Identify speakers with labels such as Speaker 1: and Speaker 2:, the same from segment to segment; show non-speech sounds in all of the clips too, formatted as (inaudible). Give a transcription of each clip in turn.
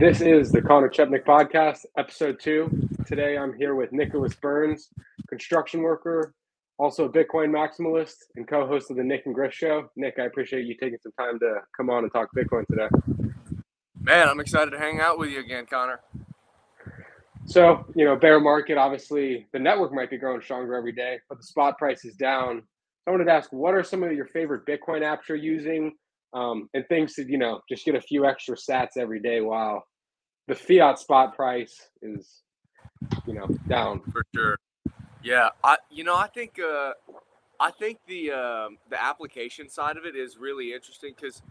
Speaker 1: This is the Conor Chepenik podcast, episode two. Today I'm here with Nycholas Burns, construction worker, also a Bitcoin maximalist, and co host of the Nyc and Griff Show. Nick, I appreciate you taking some time to come on and talk Bitcoin today.
Speaker 2: Man, I'm excited to hang out with you again, Conor.
Speaker 1: So, you know, bear market, obviously the network might be growing stronger every day, but the spot price is down. I wanted to ask, what are some of your favorite Bitcoin apps you're using? Um, and things that you know, just get a few extra sats every day while the fiat spot price is, you know, down.
Speaker 2: For sure. Yeah. I, you know, I think, uh, I think the, um, the application side of it is really interesting because,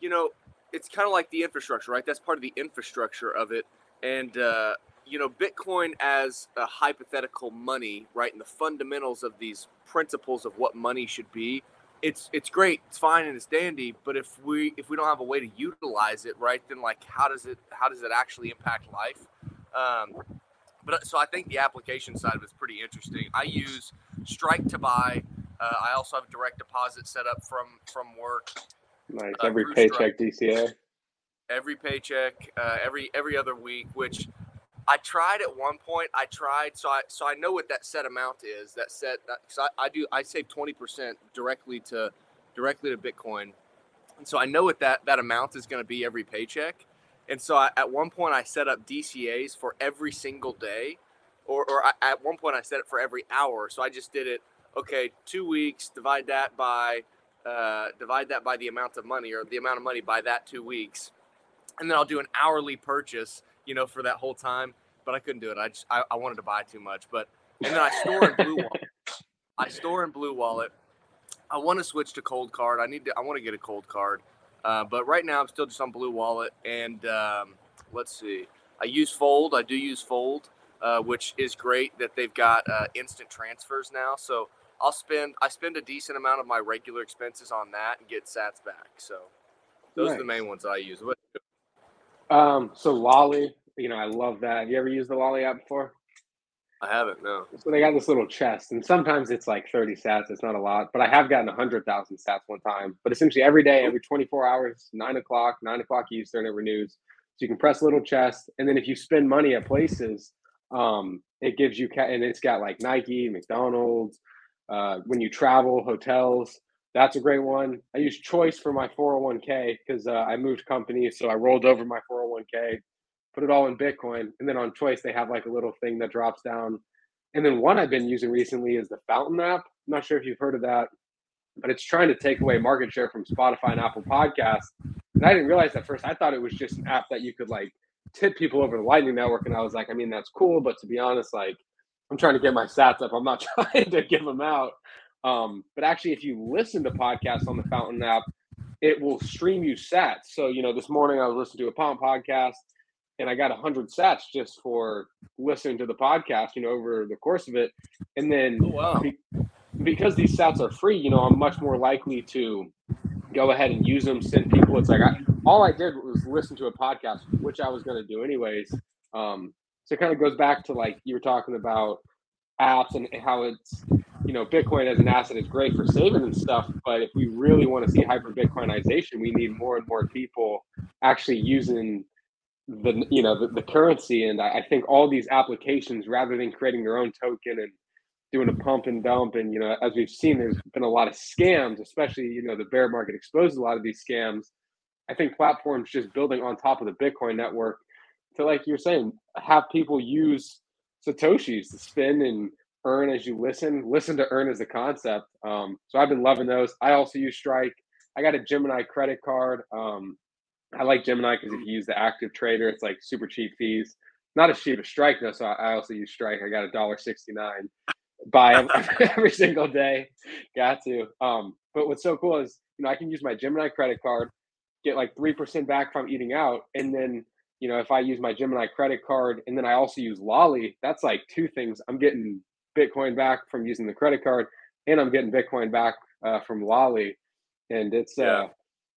Speaker 2: you know, it's kind of like the infrastructure, right? That's part of the infrastructure of it. And, uh, you know, Bitcoin as a hypothetical money, right? And the fundamentals of these principles of what money should be, it's it's great, it's fine and it's dandy. But if we if we don't have a way to utilize it, right, then like how does it how does it actually impact life? Um, but so I think the application side of it's pretty interesting. I use Strike to buy. Uh, I also have a direct deposit set up from from work.
Speaker 1: Nice. Uh, every paycheck Strike. DCA.
Speaker 2: Every paycheck, uh, every every other week, which I tried at one point. I tried, so I so I know what that set amount is. That set, because I, I do I save twenty percent directly to directly to Bitcoin, and so I know what that that amount is going to be every paycheck. And so I, at one point I set up DCA's for every single day, or or I, at one point I set it for every hour. So I just did it. Okay, two weeks. Divide that by uh, divide that by the amount of money, or the amount of money by that two weeks, and then I'll do an hourly purchase you know, for that whole time. But I couldn't do it. I just I, I wanted to buy too much. But and then I store in BlueWallet. I store in BlueWallet. I want to switch to Coldcard. I need to. I want to get a Coldcard. Uh, but right now I'm still just on BlueWallet. And um, let's see. I use Fold. I do use Fold, uh, which is great that they've got uh, instant transfers now. So I'll spend I spend a decent amount of my regular expenses on that and get Sats back. So those nice. are the main ones I use. What
Speaker 1: um, so Lolli, you know, I love that. Have you ever used the Lolli app before?
Speaker 2: I haven't, no.
Speaker 1: So they got this little chest, and sometimes it's like 30 sats. It's not a lot, but I have gotten 100,000 sats one time. But essentially, every day, every 24 hours, 9 o'clock, 9 o'clock Eastern, it renews. So you can press little chest, and then if you spend money at places, um, it gives you, ca- and it's got like Nike, McDonald's, uh, when you travel, hotels. That's a great one. I use Choice for my 401k because uh, I moved companies, so I rolled over my 401k, put it all in Bitcoin, and then on Choice they have like a little thing that drops down. And then one I've been using recently is the Fountain app. I'm not sure if you've heard of that, but it's trying to take away market share from Spotify and Apple Podcasts. And I didn't realize at first. I thought it was just an app that you could like tip people over the Lightning Network, and I was like, I mean, that's cool, but to be honest, like I'm trying to get my stats up. I'm not (laughs) trying to give them out. Um, but actually, if you listen to podcasts on the Fountain app, it will stream you sats. So, you know, this morning I was listening to a Pound podcast and I got 100 sats just for listening to the podcast, you know, over the course of it. And then oh, wow. be, because these sats are free, you know, I'm much more likely to go ahead and use them, send people. It's like I, all I did was listen to a podcast, which I was going to do anyways. Um, so it kind of goes back to like you were talking about apps and how it's you know, Bitcoin as an asset is great for saving and stuff, but if we really want to see hyper Bitcoinization, we need more and more people actually using the you know the, the currency. And I, I think all these applications, rather than creating their own token and doing a pump and dump, and you know, as we've seen, there's been a lot of scams, especially you know the bear market exposed a lot of these scams. I think platforms just building on top of the Bitcoin network to, like you're saying, have people use satoshis to spend and earn as you listen. Listen to earn as a concept. Um, so I've been loving those. I also use Strike. I got a Gemini credit card. Um, I like Gemini because if you use the active trader, it's like super cheap fees. Not as cheap as Strike though, so I also use Strike. I got a dollar sixty nine. Buy every, (laughs) every single day. Got to. Um, but what's so cool is you know I can use my Gemini credit card, get like three percent back from eating out, and then you know if I use my Gemini credit card and then I also use Lolli, that's like two things. I'm getting Bitcoin back from using the credit card, and I'm getting Bitcoin back uh, from Lolli. And it's yeah. uh,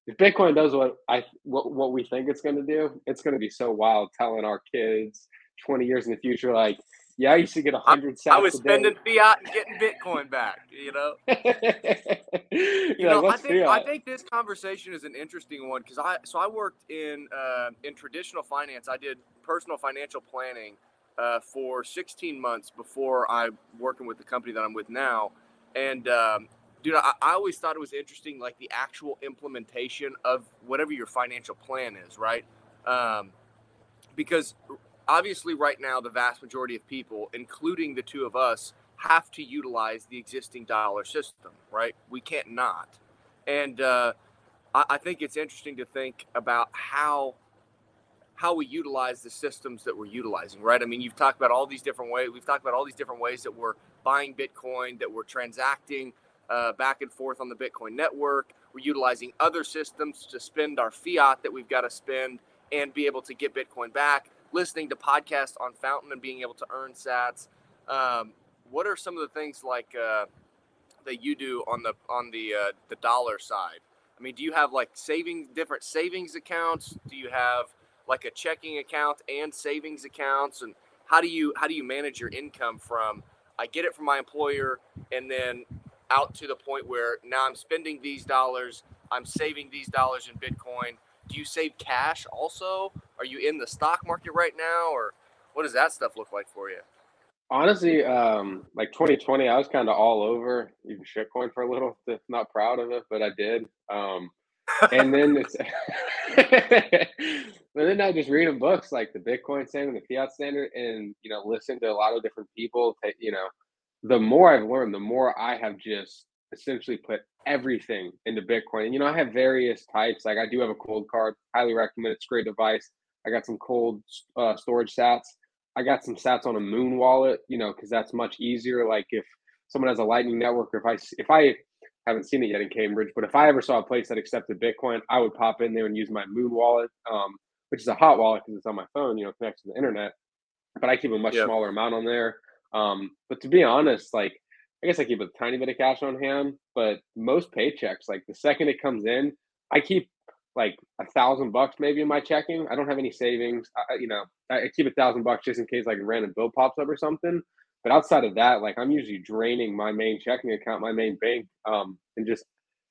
Speaker 1: if Bitcoin does what I what, what we think it's going to do, it's going to be so wild. Telling our kids 20 years in the future, like Yeah, I used to get a hundred
Speaker 2: I was spending fiat and getting Bitcoin back. You know. (laughs) you know, I think? I think this conversation is an interesting one because I so I worked in uh, in traditional finance. I did personal financial planning uh, for 16 months before I working with the company that I'm with now, and um, dude, I, I, always thought it was interesting, like the actual implementation of whatever your financial plan is, right? Um, because obviously, right now, the vast majority of people, including the two of us, have to utilize the existing dollar system, right? We can't not. And uh, I, I think it's interesting to think about how how we utilize the systems that we're utilizing, right? I mean, you've talked about all these different ways. We've talked about all these different ways that we're buying Bitcoin, that we're transacting uh, back and forth on the Bitcoin network. We're utilizing other systems to spend our fiat that we've got to spend and be able to get Bitcoin back. Listening to podcasts on Fountain and being able to earn Sats. Um, what are some of the things like uh, that you do on the on the uh, the dollar side? I mean, do you have like saving different savings accounts? Do you have like a checking account and savings accounts? And how do you how do you manage your income from I get it from my employer and then out to the point where now I'm spending these dollars, I'm saving these dollars in Bitcoin. Do you save cash also? Are you in the stock market right now, or what does that stuff look like for you?
Speaker 1: Honestly, um, like 2020, I was kind of all over even shitcoin for a little. Not proud of it, but I did. Um, and then (laughs) it's, (laughs) but then I just reading books like the Bitcoin standard, the fiat standard, and you know, listen to a lot of different people. You know, the more I've learned, the more I have just essentially put everything into Bitcoin. And you know, I have various types. Like I do have a Coldcard. highly recommend. it. It's a great device. I got some cold uh, storage sats. I got some sats on a Muun wallet, you know, because that's much easier. Like if someone has a Lightning network, or if I if I haven't seen it yet in Cambridge, but if I ever saw a place that accepted Bitcoin, I would pop in there and use my Muun wallet, um, which is a hot wallet because it's on my phone, you know, connects to the internet. But I keep a much yep. smaller amount on there. Um, but to be honest, like I guess I keep a tiny bit of cash on hand, but most paychecks, like the second it comes in, I keep like a thousand bucks maybe in my checking. I don't have any savings. I, you know, I keep a thousand bucks just in case like a random bill pops up or something. But outside of that, like I'm usually draining my main checking account, my main bank, um, and just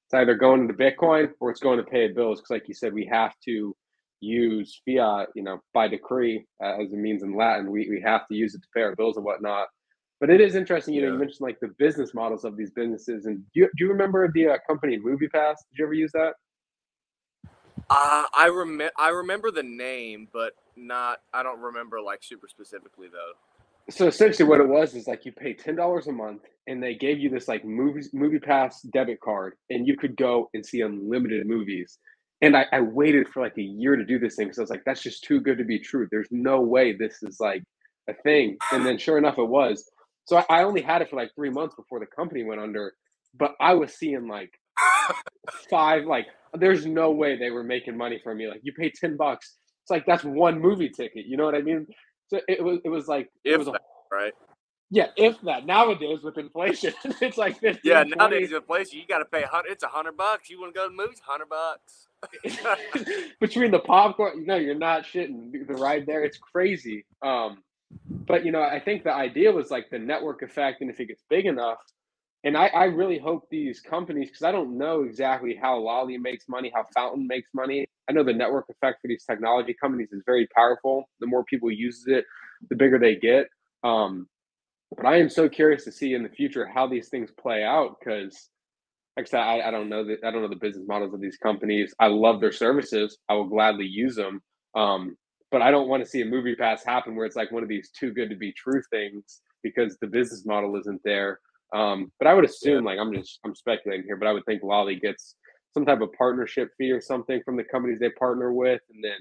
Speaker 1: it's either going into Bitcoin or it's going to pay bills. Because like you said, we have to use fiat, you know, by decree uh, as it means in Latin. We, we have to use it to pay our bills and whatnot. But it is interesting, you know, you mentioned like the business models of these businesses. And do you, do you remember the uh, company MoviePass? Did you ever use that?
Speaker 2: Uh, I remember I remember the name, but not I don't remember like super specifically though.
Speaker 1: So essentially, what it was is like you pay ten dollars a month, and they gave you this like movie movie pass debit card, and you could go and see unlimited movies. And I, I waited for like a year to do this thing because I was like, that's just too good to be true. There's no way this is like a thing. And then sure enough, it was. So I, I only had it for like three months before the company went under, but I was seeing like five, like, there's no way they were making money from me. Like, you pay 10 bucks. It's like, that's one movie ticket. You know what I mean? So it was, it was like,
Speaker 2: if
Speaker 1: it was
Speaker 2: that, a, right.
Speaker 1: Yeah, if that nowadays with inflation, (laughs) it's like 15,
Speaker 2: yeah. Nowadays with inflation, you got to pay hundred. It's a hundred bucks. You want to go to the movies? Hundred bucks. (laughs)
Speaker 1: between the popcorn, no, you're not shitting. The ride there, it's crazy. Um, but you know, I think the idea was like the network effect, and if it gets big enough, and I, I really hope these companies, because I don't know exactly how Lolli makes money, how Fountain makes money. I know the network effect for these technology companies is very powerful. The more people use it, the bigger they get. Um, but I am so curious to see in the future how these things play out because like I said, I, don't know I don't know the business models of these companies. I love their services. I will gladly use them. Um, but I don't want to see a MoviePass happen where it's like one of these too good to be true things because the business model isn't there. Um, but I would assume, yeah. like I'm just I'm speculating here, but I would think Lolli gets some type of partnership fee or something from the companies they partner with, and then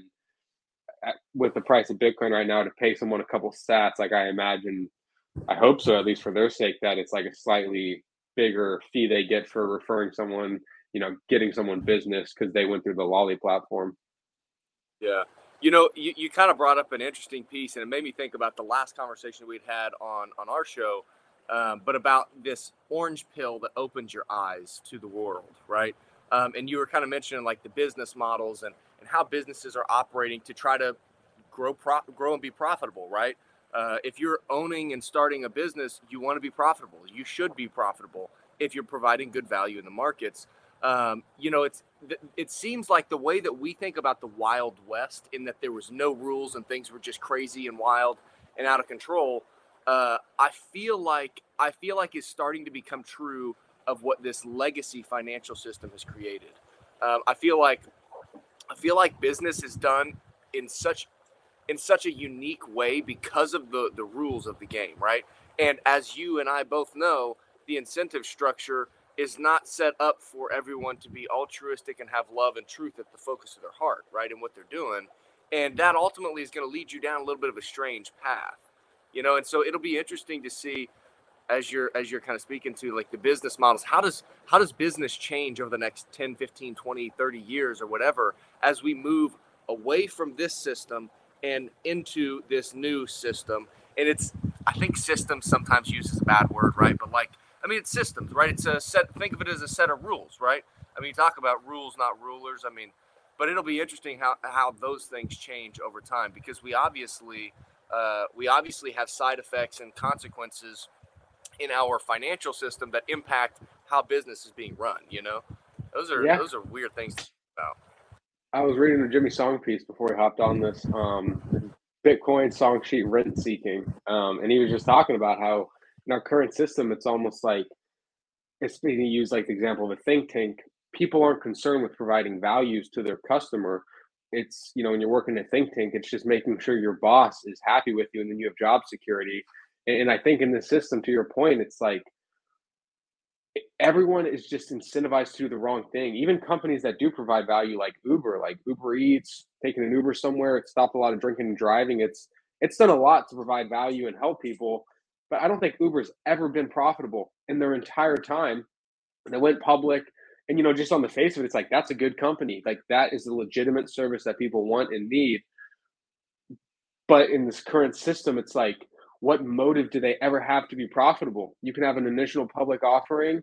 Speaker 1: at, with the price of Bitcoin right now to pay someone a couple sats, like I imagine, I hope so, at least for their sake, that it's like a slightly bigger fee they get for referring someone, you know, getting someone business because they went through the Lolli platform.
Speaker 2: Yeah. You know, you, you kind of brought up an interesting piece, and it made me think about the last conversation we'd had on on our show, um, but about this orange pill that opens your eyes to the world, right? Um, and you were kind of mentioning like the business models and and how businesses are operating to try to grow pro- grow and be profitable, right? Uh, if you're owning and starting a business, you want to be profitable. You should be profitable if you're providing good value in the markets. Um, you know, it's it seems like the way that we think about the Wild West, in that there was no rules and things were just crazy and wild and out of control. Uh, I feel like I feel like is starting to become true of what this legacy financial system has created. Um, I feel like I feel like business is done in such in such a unique way because of the the rules of the game, right? And as you and I both know, the incentive structure is not set up for everyone to be altruistic and have love and truth at the focus of their heart, right? And what they're doing. And that ultimately is going to lead you down a little bit of a strange path. You know, and so it'll be interesting to see as you're as you're kind of speaking to like the business models how does how does business change over the next 10 15 20 30 years or whatever as we move away from this system and into this new system. And it's, I think systems sometimes uses a bad word, right? But like, I mean, it's systems, right? It's a set, think of it as a set of rules, right? I mean, you talk about rules, not rulers. I mean, but it'll be interesting how, how those things change over time because we obviously, uh, we obviously have side effects and consequences in our financial system that impact how business is being run. You know, those are yeah. those are weird things to think about.
Speaker 1: I was reading a Jimmy Song piece before we hopped on this um, Bitcoin song sheet rent seeking, um, and he was just talking about how in our current system, it's almost like it's being used like the example of a think tank. People aren't concerned with providing values to their customer. It's you know when you're working a think tank, it's just making sure your boss is happy with you, and then you have job security. And, and I think in this system, to your point, it's like everyone is just incentivized to do the wrong thing. Even companies that do provide value, like Uber, like Uber Eats, taking an Uber somewhere, it stopped a lot of drinking and driving. It's it's done a lot to provide value and help people, but I don't think Uber's ever been profitable in their entire time. They went public, and you know, just on the face of it, it's like that's a good company. Like that is a legitimate service that people want and need. But in this current system, it's like what motive do they ever have to be profitable? You can have an initial public offering.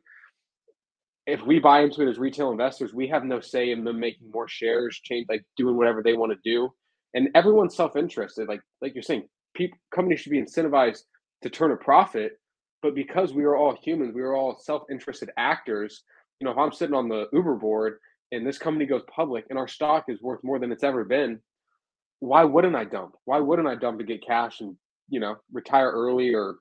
Speaker 1: If we buy into it as retail investors, we have no say in them making more shares, change like doing whatever they want to do. And everyone's self-interested. Like like you're saying, people companies should be incentivized to turn a profit. But because we are all humans, we are all self-interested actors. You know, if I'm sitting on the Uber board and this company goes public and our stock is worth more than it's ever been, why wouldn't I dump? Why wouldn't I dump to get cash and you know, retire early or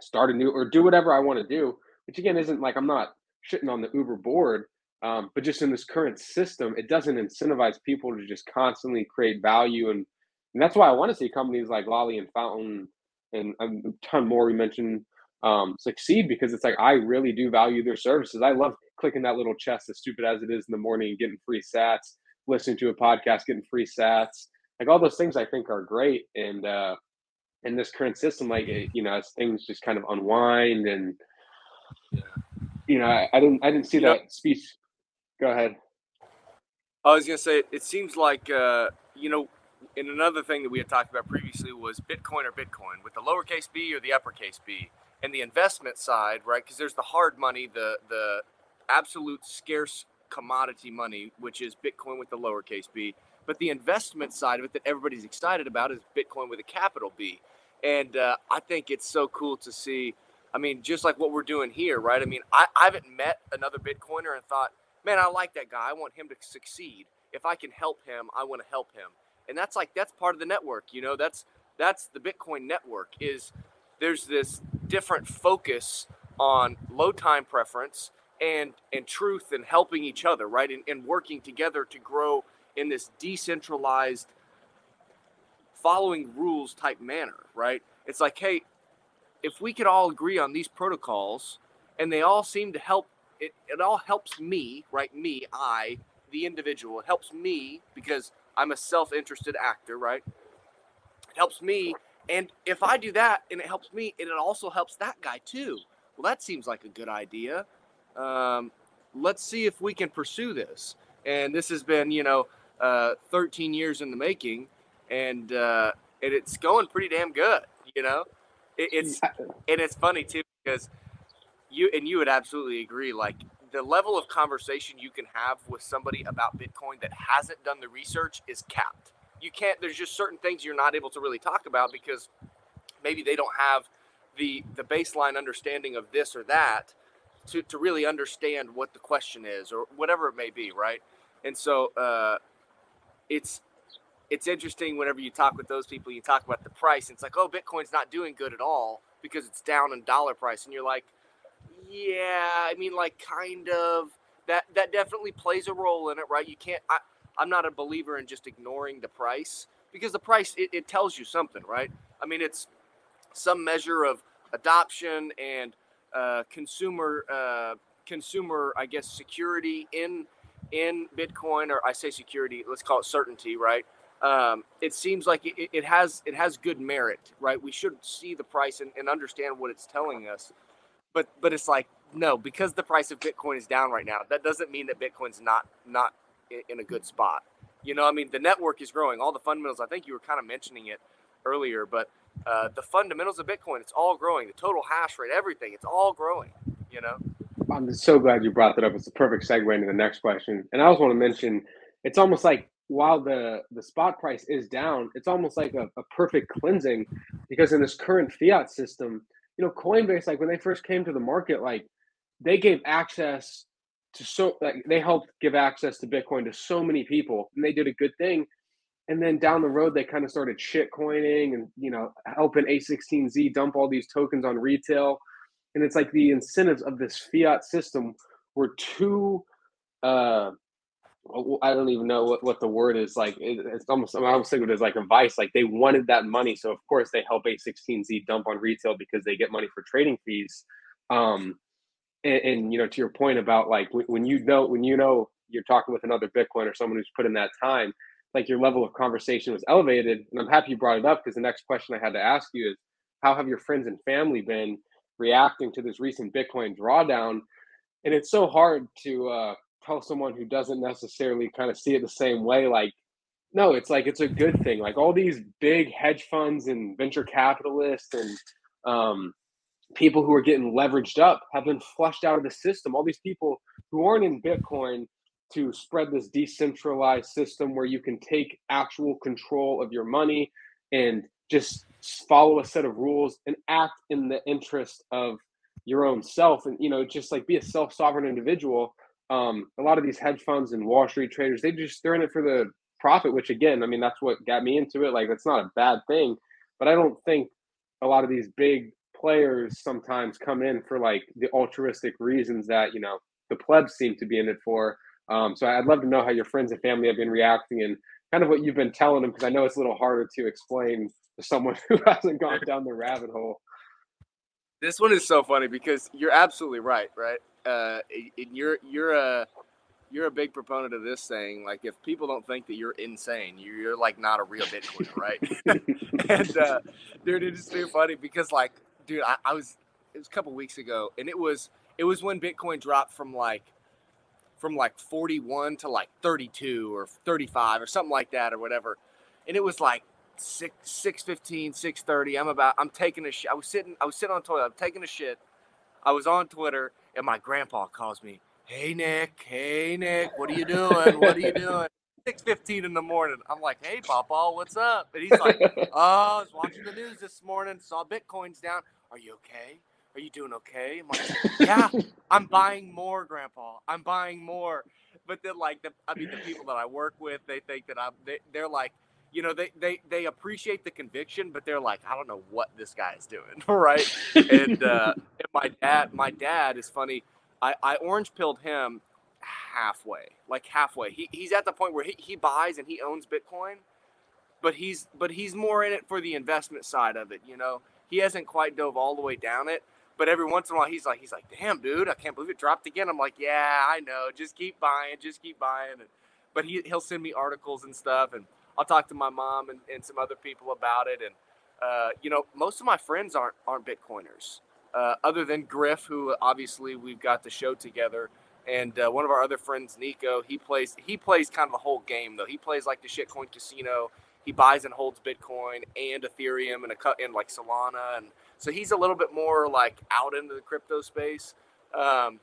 Speaker 1: start a new or do whatever I want to do, which again isn't like I'm not shitting on the Uber board, um, but just in this current system, it doesn't incentivize people to just constantly create value and and that's why I want to see companies like Lolli and Fountain and a ton more we mentioned um, succeed because it's like I really do value their services. I love clicking that little chest, as stupid as it is in the morning, getting free sats, listening to a podcast, getting free sats, like all those things I think are great. And uh, in this current system, like you know, as things just kind of unwind and yeah. you know, I, I didn't I didn't see that speech. Go ahead.
Speaker 2: I was gonna say it seems like uh, you know, and another thing that we had talked about previously was Bitcoin or Bitcoin with the lowercase b or the uppercase b, and the investment side, right? Because there's the hard money, the the absolute scarce commodity money, which is Bitcoin with the lowercase b. But the investment side of it that everybody's excited about is Bitcoin with a capital B. And uh, I think it's so cool to see. I mean, just like what we're doing here, right? I mean, I, I haven't met another Bitcoiner and thought, man, I like that guy. I want him to succeed. If I can help him, I want to help him. And that's like that's part of the network, you know. That's that's the Bitcoin network. Is there's this different focus on low time preference and and truth and helping each other, right? And, and working together to grow in this decentralized following rules type manner, right? It's like, hey, if we could all agree on these protocols and they all seem to help, it, it all helps me, right? Me, I, the individual, it helps me because I'm a self interested actor, right? It helps me. And if I do that and it helps me, and it also helps that guy too. Well, that seems like a good idea. Um, let's see if we can pursue this. And this has been, you know, uh, 13 years in the making, and uh, and it's going pretty damn good. You know, it, it's and it's funny too because you and you would absolutely agree. Like the level of conversation you can have with somebody about Bitcoin that hasn't done the research is capped. You can't. There's just certain things you're not able to really talk about because maybe they don't have the the baseline understanding of this or that to, to really understand what the question is or whatever it may be right and so uh, it's it's interesting whenever you talk with those people you talk about the price and it's like oh bitcoin's not doing good at all because it's down in dollar price and you're like yeah i mean like kind of that that definitely plays a role in it right you can't I, i'm not a believer in just ignoring the price because the price it, it tells you something right? I mean it's some measure of adoption and uh, consumer uh, consumer I guess security in in Bitcoin or I say security let's call it certainty right? Um, it seems like it, it, has it has good merit right? We should see the price and, and understand what it's telling us. But but it's like no because the price of Bitcoin is down right now that doesn't mean that Bitcoin's not not in a good spot you know I mean the network is growing all the fundamentals I think you were kind of mentioning it earlier but uh, the fundamentals of Bitcoin, it's all growing. The total hash rate, everything, it's all growing. You know.
Speaker 1: I'm so glad you brought that up. It's a perfect segue into the next question. And I also want to mention, it's almost like while the the spot price is down, it's almost like a, a perfect cleansing because in this current fiat system, you know, Coinbase, like when they first came to the market, like they gave access to so like they helped give access to Bitcoin to so many people, and they did a good thing and then down the road they kind of started shit coining and you know helping a16z dump all these tokens on retail and it's like the incentives of this fiat system were too uh I don't even know what, what the word is like. It, it's almost I almost think of it as like a vice. Like they wanted that money, so of course they help A16Z dump on retail because they get money for trading fees. Um, and, and you know, to your point about like when, you know when you know you're talking with another Bitcoin or someone who's put in that time, like your level of conversation was elevated. And I'm happy you brought it up because the next question I had to ask you is how have your friends and family been reacting to this recent Bitcoin drawdown? And it's so hard to uh, tell someone who doesn't necessarily kind of see it the same way, like, no, it's like it's a good thing. Like all these big hedge funds and venture capitalists and um, people who are getting leveraged up have been flushed out of the system. All these people who aren't in Bitcoin to spread this decentralized system where you can take actual control of your money and just follow a set of rules and act in the interest of your own self and you know just like be a self-sovereign individual um, a lot of these hedge funds and wall street traders they just they're in it for the profit which again i mean that's what got me into it like that's not a bad thing but i don't think a lot of these big players sometimes come in for like the altruistic reasons that you know the plebs seem to be in it for um, so I'd love to know how your friends and family have been reacting and kind of what you've been telling them because I know it's a little harder to explain to someone (laughs) who hasn't gone down the rabbit hole.
Speaker 2: This one is so funny because you're absolutely right, right? Uh, and you're you're a you're a big proponent of this saying like if people don't think that you're insane, you're, like not a real Bitcoiner, right? (laughs) (laughs) and uh, dude, it is too funny because like, dude, I, I was it was a couple weeks ago, and it was it was when Bitcoin dropped from like from like 41 to like 32 or 35 or something like that or whatever. And it was like 6 615, 630. I'm about I'm taking a shit. I was sitting I was sitting on the toilet, I'm taking a shit. I was on Twitter and my grandpa calls me, Hey Nick, hey Nick, what are you doing? What are you doing? (laughs) 6:15 in the morning. I'm like, "Hey, Papa, what's up?" And he's like, (laughs) "Oh, I was watching the news this morning. Saw Bitcoin's down. Are you okay?" Are you doing okay? I'm like, Yeah, (laughs) I'm buying more, Grandpa. I'm buying more. But then, like, the, I mean, the people that I work with, they think that I'm, they, they're like, you know, they, they, they appreciate the conviction, but they're like, I don't know what this guy is doing. (laughs) right. and, uh, and my dad, my dad is funny. I, I orange pilled him halfway, like halfway. He, he's at the point where he, he buys and he owns Bitcoin, but he's, but he's more in it for the investment side of it. You know, he hasn't quite dove all the way down it, but every once in a while, he's like, he's like, damn, dude, I can't believe it dropped again. I'm like, yeah, I know. Just keep buying, just keep buying. And, but he he'll send me articles and stuff, and I'll talk to my mom and, and some other people about it. And uh, you know, most of my friends aren't aren't Bitcoiners, uh, other than Griff, who obviously we've got the show together. And uh, one of our other friends, Nico, he plays he plays kind of the whole game though. He plays like the shitcoin casino. He buys and holds Bitcoin and Ethereum and a like Solana and so he's a little bit more like out into the crypto space. Um,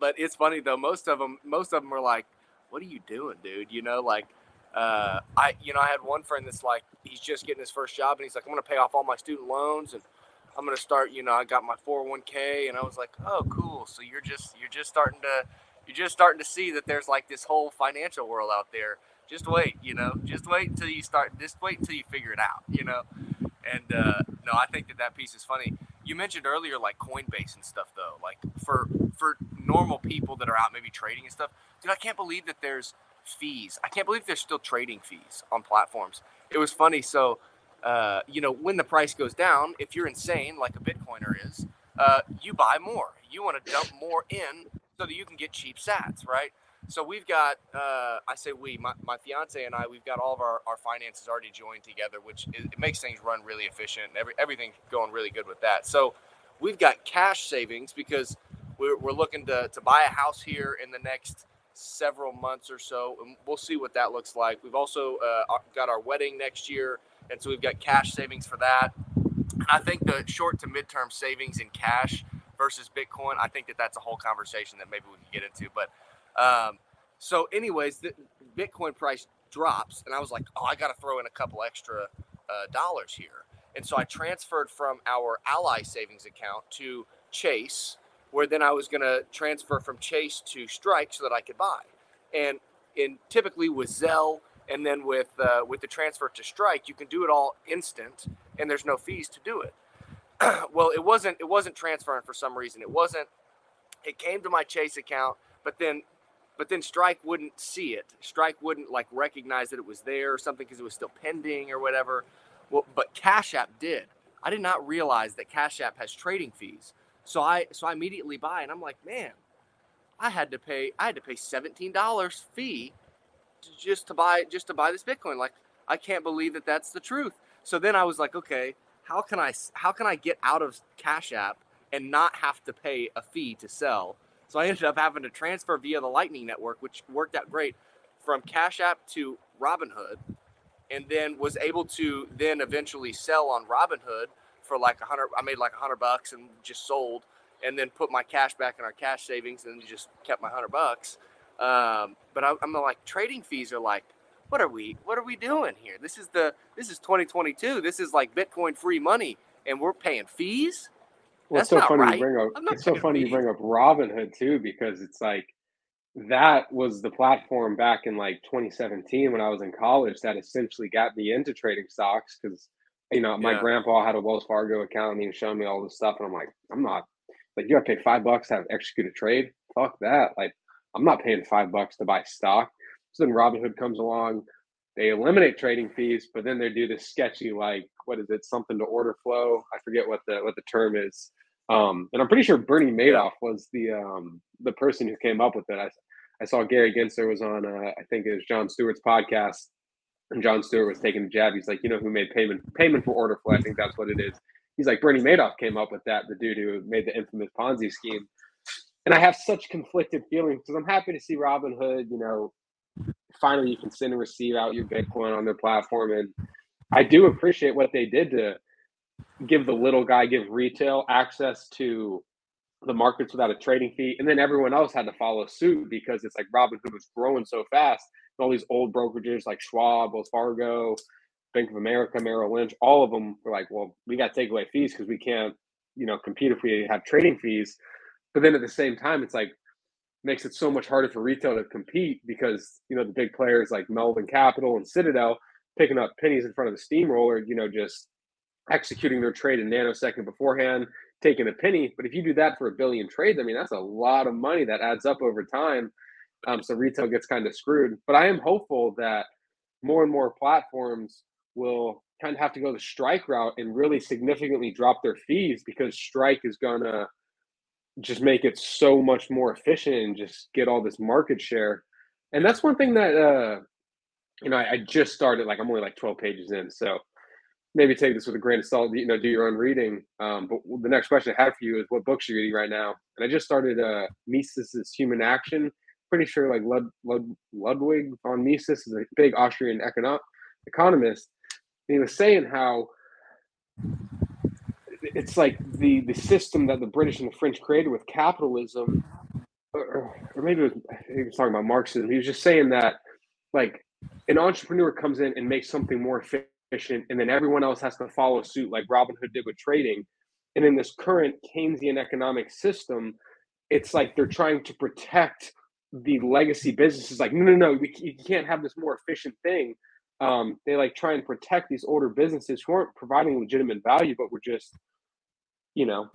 Speaker 2: but it's funny though. Most of them, most of them are like, "What are you doing, dude?" You know, like uh, I, you know, I had one friend that's like, he's just getting his first job, and he's like, I'm going to pay off all my student loans, and I'm to start. You know, I got my 401k, and I was like, oh, cool. So you're just, you're just starting to, you're just starting to see that there's like this whole financial world out there. Just wait, you know, just wait until you start. Just wait until you figure it out, you know. And uh, no, I think that that piece is funny. You mentioned earlier like Coinbase and stuff, though. Like for for normal people that are out maybe trading and stuff, dude, I can't believe that there's fees. I can't believe there's still trading fees on platforms. It was funny. So, uh, you know, when the price goes down, if you're insane like a Bitcoiner is, uh, you buy more. You want to dump more in so that you can get cheap sats, right? So we've got, uh, I say we, my, my fiance and I, we've got all of our, our finances already joined together, which is, it makes things run really efficient. And every, going really good with that. So we've got cash savings because we're, we're looking to, to buy a house here in the next several months or so. And we'll see what that looks like. We've also uh, got our wedding next year, and so we've got cash savings for that. I think the short to midterm savings in cash versus Bitcoin, I think that that's a whole conversation that maybe we can get into. But um, so, anyways, the Bitcoin price drops, and I was like, oh, I got to throw in a couple extra uh, dollars here. And so I transferred from our Ally savings account to Chase where then I was going to transfer from Chase to Strike so that I could buy. And in typically with Zelle and then with uh, with the transfer to Strike, you can do it all instant, and there's no fees to do it. (clears throat) well, it wasn't it wasn't transferring for some reason. It wasn't. It came to my Chase account, but then but then Strike wouldn't see it. Strike wouldn't like recognize that it was there or something because it was still pending or whatever. Well, but Cash App did. I did not realize that Cash App has trading fees. So I so I immediately buy and I'm like, man, I had to pay I had to pay seventeen dollars fee to, just to buy just to buy this Bitcoin. Like I can't believe that that's the truth. So then I was like, okay, how can I how can I get out of Cash App and not have to pay a fee to sell? So I ended up having to transfer via the Lightning Network, which worked out great, from Cash App to Robinhood, and then was able to then eventually sell on Robinhood for like a hundred. I made like a hundred bucks and just sold, and then put my cash back in our cash savings and just kept my hundred bucks. Um, but I, I'm like trading fees are like, what are we? What are we doing here? This is the this is 2022. This is like Bitcoin free money, and we're paying fees.
Speaker 1: Well, it's so funny right. you bring up. It's so funny fees. you bring up Robinhood too, because it's like that was the platform back in like 2017 when I was in college that essentially got me into trading stocks because you know, my yeah. grandpa had a Wells Fargo account and he was showing me all this stuff. And I'm like, I'm not like, you got to pay five bucks to have execute a trade. Fuck that. Like, I'm not paying five bucks to buy stock. So then Robinhood comes along, they eliminate trading fees, but then they do this sketchy, like, what is it? Something to order flow. I forget what the, what the term is. Um, and I'm pretty sure Bernie Madoff was the, um, the person who came up with it. I, I saw Gary Gensler was on, uh, I think it was Jon Stewart's podcast and Jon Stewart was taking a jab. He's like, you know, who made payment payment for order flow? I think that's what it is. He's like, Bernie Madoff came up with that, the dude who made the infamous Ponzi scheme. And I have such conflicted feelings because I'm happy to see Robinhood, you know, finally you can send and receive out your Bitcoin on their platform. And I do appreciate what they did to give the little guy, give retail access to the markets without a trading fee. And then everyone else had to follow suit because it's like Robinhood was growing so fast And all these old brokerages like Schwab, Wells Fargo, Bank of America, Merrill Lynch, all of them were like, well, we got to take away fees because we can't, you know, compete if we have trading fees. But then at the same time, it's like makes it so much harder for retail to compete because you know the big players like Melvin Capital and Citadel picking up pennies in front of the steamroller, you know, just executing their trade a nanosecond beforehand, taking a penny. But if you do that for a billion trades, I mean, that's a lot of money that adds up over time. Um, so retail gets kind of screwed. But I am hopeful that more and more platforms will kind of have to go the strike route and really significantly drop their fees because strike is gonna just make it so much more efficient and just get all this market share. And that's one thing that uh you know I, I just started like I'm only like 12 pages in, so maybe take this with a grain of salt. You know, do your own reading. Um, but the next question I have for you is, what books are you reading right now? And I just started uh, Mises's Human Action pretty sure like Lud, Lud, Ludwig von Mises is a big Austrian econo- economist. And he was saying how it's like the the system that the British and the French created with capitalism, or, or maybe it was he was talking about Marxism. He was just saying that like an entrepreneur comes in and makes something more efficient, and then everyone else has to follow suit, like Robinhood did with trading. And in this current Keynesian economic system, it's like they're trying to protect the legacy businesses. Like, no, no, no, we, you can't have this more efficient thing. Um, they like try and protect these older businesses who aren't providing legitimate value, but were just, you know,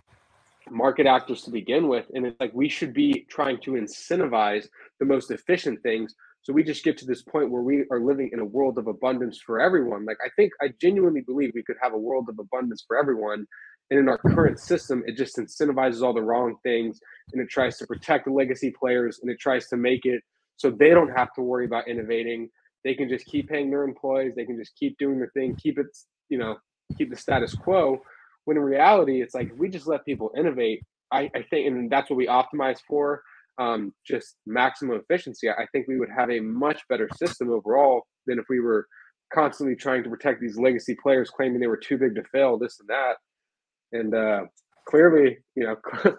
Speaker 1: market actors to begin with. And it's like we should be trying to incentivize the most efficient things. So we just get to this point where we are living in a world of abundance for everyone. Like I think I genuinely believe we could have a world of abundance for everyone. And in our current system, it just incentivizes all the wrong things and it tries to protect the legacy players and it tries to make it so they don't have to worry about innovating. They can just keep paying their employees, they can just keep doing their thing, keep it, you know, keep the status quo when in reality, it's like we just let people innovate. I, I think, and that's what we optimize for. Um, just maximum efficiency. I think we would have a much better system overall than if we were constantly trying to protect these legacy players, claiming they were too big to fail, this and that. And uh, clearly, you know, (laughs)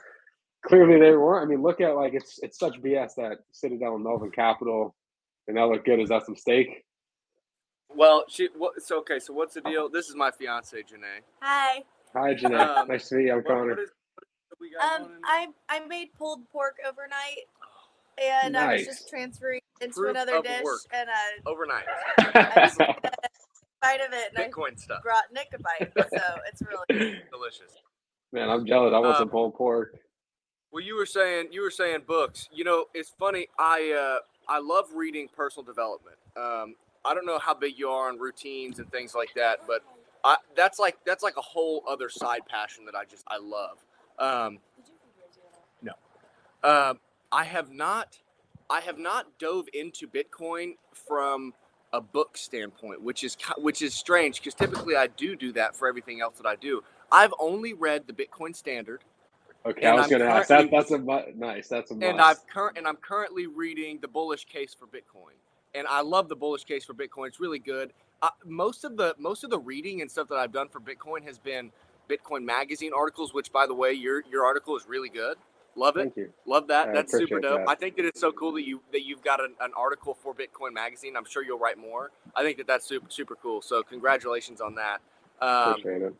Speaker 1: clearly they weren't. I mean, look at like it's it's such BS that Citadel and Melvin Capital and that look good. Is that some stake?
Speaker 2: Well, she. What, so okay. So what's the deal? This is my fiance, Janae.
Speaker 3: Hi.
Speaker 1: Hi, Jeanette. Um, nice to meet you. I'm Conor.
Speaker 3: Um, I I made pulled pork overnight, and nice. I was just transferring into Proof another dish, work. and uh,
Speaker 2: overnight.
Speaker 3: I just bite of it, and
Speaker 2: Bitcoin I stuff.
Speaker 3: brought Nick a bite, so it's really (laughs)
Speaker 2: delicious.
Speaker 1: Man, I'm jealous. I want um, some pulled pork.
Speaker 2: Well, you were saying you were saying books. You know, it's funny. I uh, I love reading personal development. Um, I don't know how big you are on routines and things like that, but I, that's like that's like a whole other side passion that I just I love. Um, no, um, I have not. I have not dove into Bitcoin from a book standpoint, which is which is strange because typically I do do that for everything else that I do. I've only read the Bitcoin Standard.
Speaker 1: Okay, I was going to ask that. That's a nice. That's a must.
Speaker 2: and I've current and I'm currently reading the bullish case for Bitcoin, and I love the bullish case for Bitcoin. It's really good most of the most of the reading and stuff that I've done for Bitcoin has been Bitcoin Magazine articles. Which, by the way, your your article is really good. Love it. Love that. I That's super dope. That. I think that it's so cool that you that you've got an, an, article for Bitcoin Magazine. I'm sure you'll write more. I think that that's super super cool. So congratulations on that. Um, Appreciate it.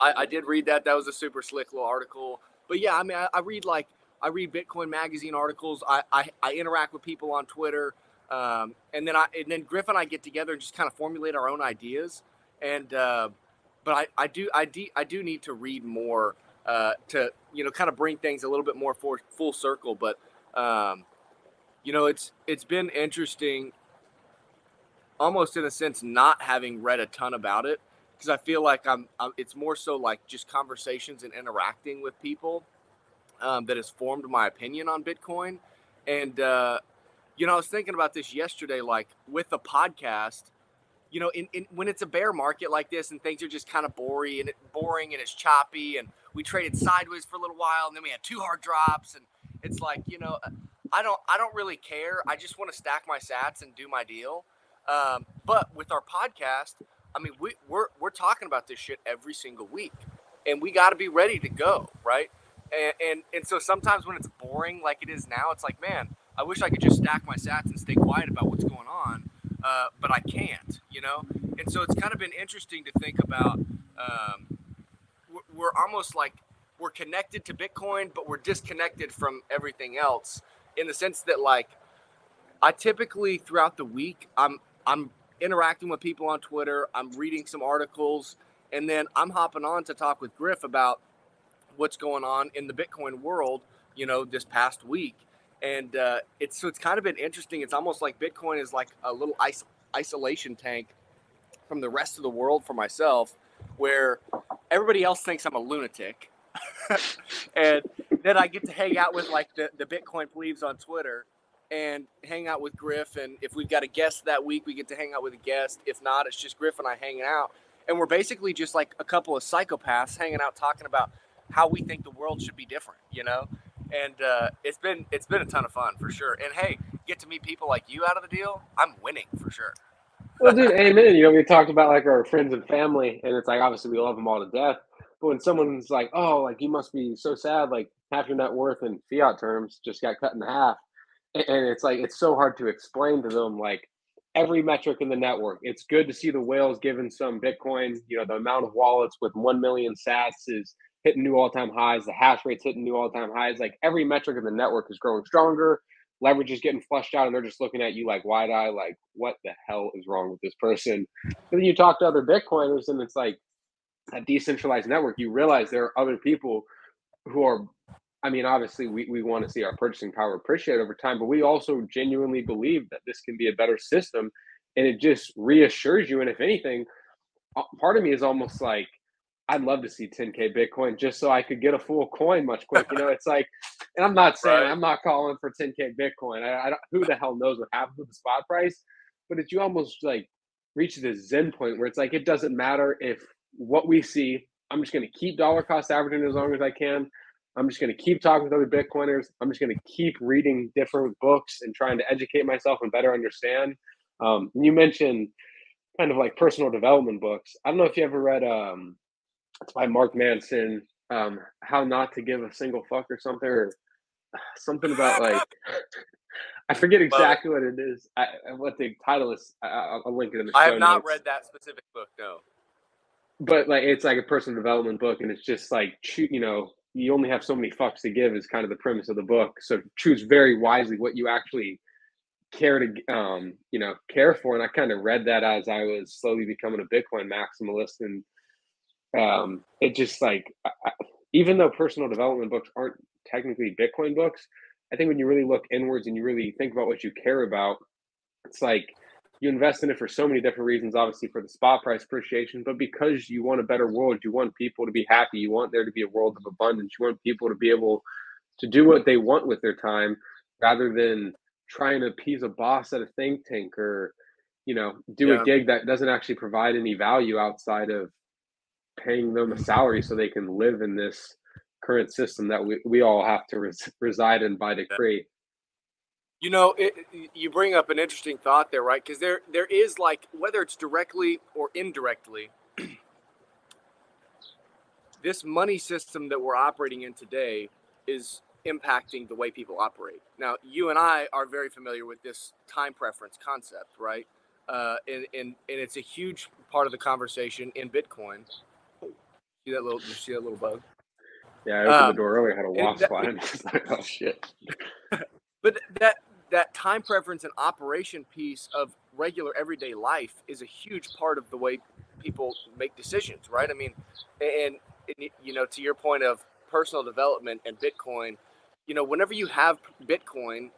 Speaker 2: I, I, did read that. That was a super slick little article. But yeah, I mean, I, I read like I read Bitcoin Magazine articles. I, I I interact with people on Twitter. Um, and then I and then Griff and I get together and just kind of formulate our own ideas. And uh, but I, I do I do I do need to read more uh, to you know kind of bring things a little bit more for, full circle. But um, you know it's it's been interesting, almost in a sense, not having read a ton about it because I feel like I'm, I'm, it's more so like just conversations and interacting with people um, that has formed my opinion on Bitcoin. And uh, you know, I was thinking about this yesterday, like with the podcast. You know, in, in when it's a bear market like this and things are just kind of boring and it, boring and it's choppy and we traded sideways for a little while and then we had two hard drops and it's like you know I don't I don't really care. I just want to stack my sats and do my deal. Um, but with our podcast, I mean, we, we're we're talking about this shit every single week, and we got to be ready to go, right? And, and and so sometimes when it's boring like it is now, it's like, man, I wish I could just stack my sats and stay quiet about what's going on, uh, but I can't, you know. And so it's kind of been interesting to think about. Um, we're almost like we're connected to Bitcoin, but we're disconnected from everything else in the sense that like I typically throughout the week I'm I'm interacting with people on Twitter, I'm reading some articles, and then I'm hopping on to talk with Griff about what's going on in the Bitcoin world, you know, this past week and uh, it's so it's kind of been interesting. It's almost like Bitcoin is like a little is- isolation tank from the rest of the world for myself, where everybody else thinks I'm a lunatic, (laughs) and then I get to hang out with like the the Bitcoin plebes on Twitter and hang out with Griff. And if we've got a guest that week, we get to hang out with a guest. If not, it's just Griff and I hanging out. And we're basically just like a couple of psychopaths hanging out talking about how we think the world should be different, you know? And uh, it's been it's been a ton of fun for sure. And hey, get to meet people like you out of the deal. I'm winning for sure.
Speaker 1: well, dude, amen. You know, we talked about like our friends and family, and it's like obviously we love them all to death. But when someone's like, "Oh, like you must be so sad," like half your net worth in fiat terms just got cut in half, and it's like it's so hard to explain to them like every metric in the network. It's good to see the whales given some Bitcoin. You know, the amount of wallets with 1 million sats is hitting new all time highs. The hash rate's hitting new all time highs. Like every metric in the network is growing stronger. Leverage is getting flushed out, and they're just looking at you like wide eye, like, what the hell is wrong with this person? And then you talk to other Bitcoiners, and it's like a decentralized network. You realize there are other people who are I mean, obviously, we, we want to see our purchasing power appreciate over time, but we also genuinely believe that this can be a better system. And it just reassures you. And if anything, part of me is almost like, I'd love to see 10K Bitcoin just so I could get a full coin much (laughs) quick. You know, it's like, and I'm not saying right. I'm not calling for 10K Bitcoin. I, I don't, who the hell knows what happens with the spot price, but it's you almost like reach this zen point where it's like, it doesn't matter if what we see, I'm just going to keep dollar cost averaging as long as I can. I'm just going to keep talking with other Bitcoiners. I'm just going to keep reading different books and trying to educate myself and better understand. Um, you mentioned kind of like personal development books. I don't know if you ever read, um, it's by Mark Manson, um, How Not to Give a Single Fuck or something, or (sighs) something about like, (laughs) I forget exactly what it is, I, what the title is. I, will link it in the show
Speaker 2: I have not
Speaker 1: notes.
Speaker 2: read that specific book, no.
Speaker 1: But like, it's like a personal development book, and it's just like, you know, you only have so many fucks to give is kind of the premise of the book. So choose very wisely what you actually care to um, you know care for. And I kind of read that as I was slowly becoming a Bitcoin maximalist, and um, it just like I, even though personal development books aren't technically Bitcoin books, I think when you really look inwards and you really think about what you care about, it's like you invest in it for so many different reasons obviously for the spot price appreciation but because you want a better world you want people to be happy you want there to be a world of abundance you want people to be able to do what they want with their time rather than trying to appease a boss at a think tank or you know do yeah. a gig that doesn't actually provide any value outside of paying them a salary so they can live in this current system that we, we all have to res- reside in by decree
Speaker 2: you know, it, you bring up an interesting thought there, right? Because there there is like whether it's directly or indirectly, (clears throat) this money system that we're operating in today is impacting the way people operate. Now, you and I are very familiar with this time preference concept, right? Uh, and, and and it's a huge part of the conversation in Bitcoin. See that little? You see that little bug?
Speaker 1: Yeah, I opened um, the door earlier. Had a wasp flying. (laughs) like, oh shit. (laughs)
Speaker 2: but that that time preference and operation piece of regular everyday life is a huge part of the way people make decisions, right? I mean, and, and you know, to your point of personal development and Bitcoin, you know, whenever you have Bitcoin,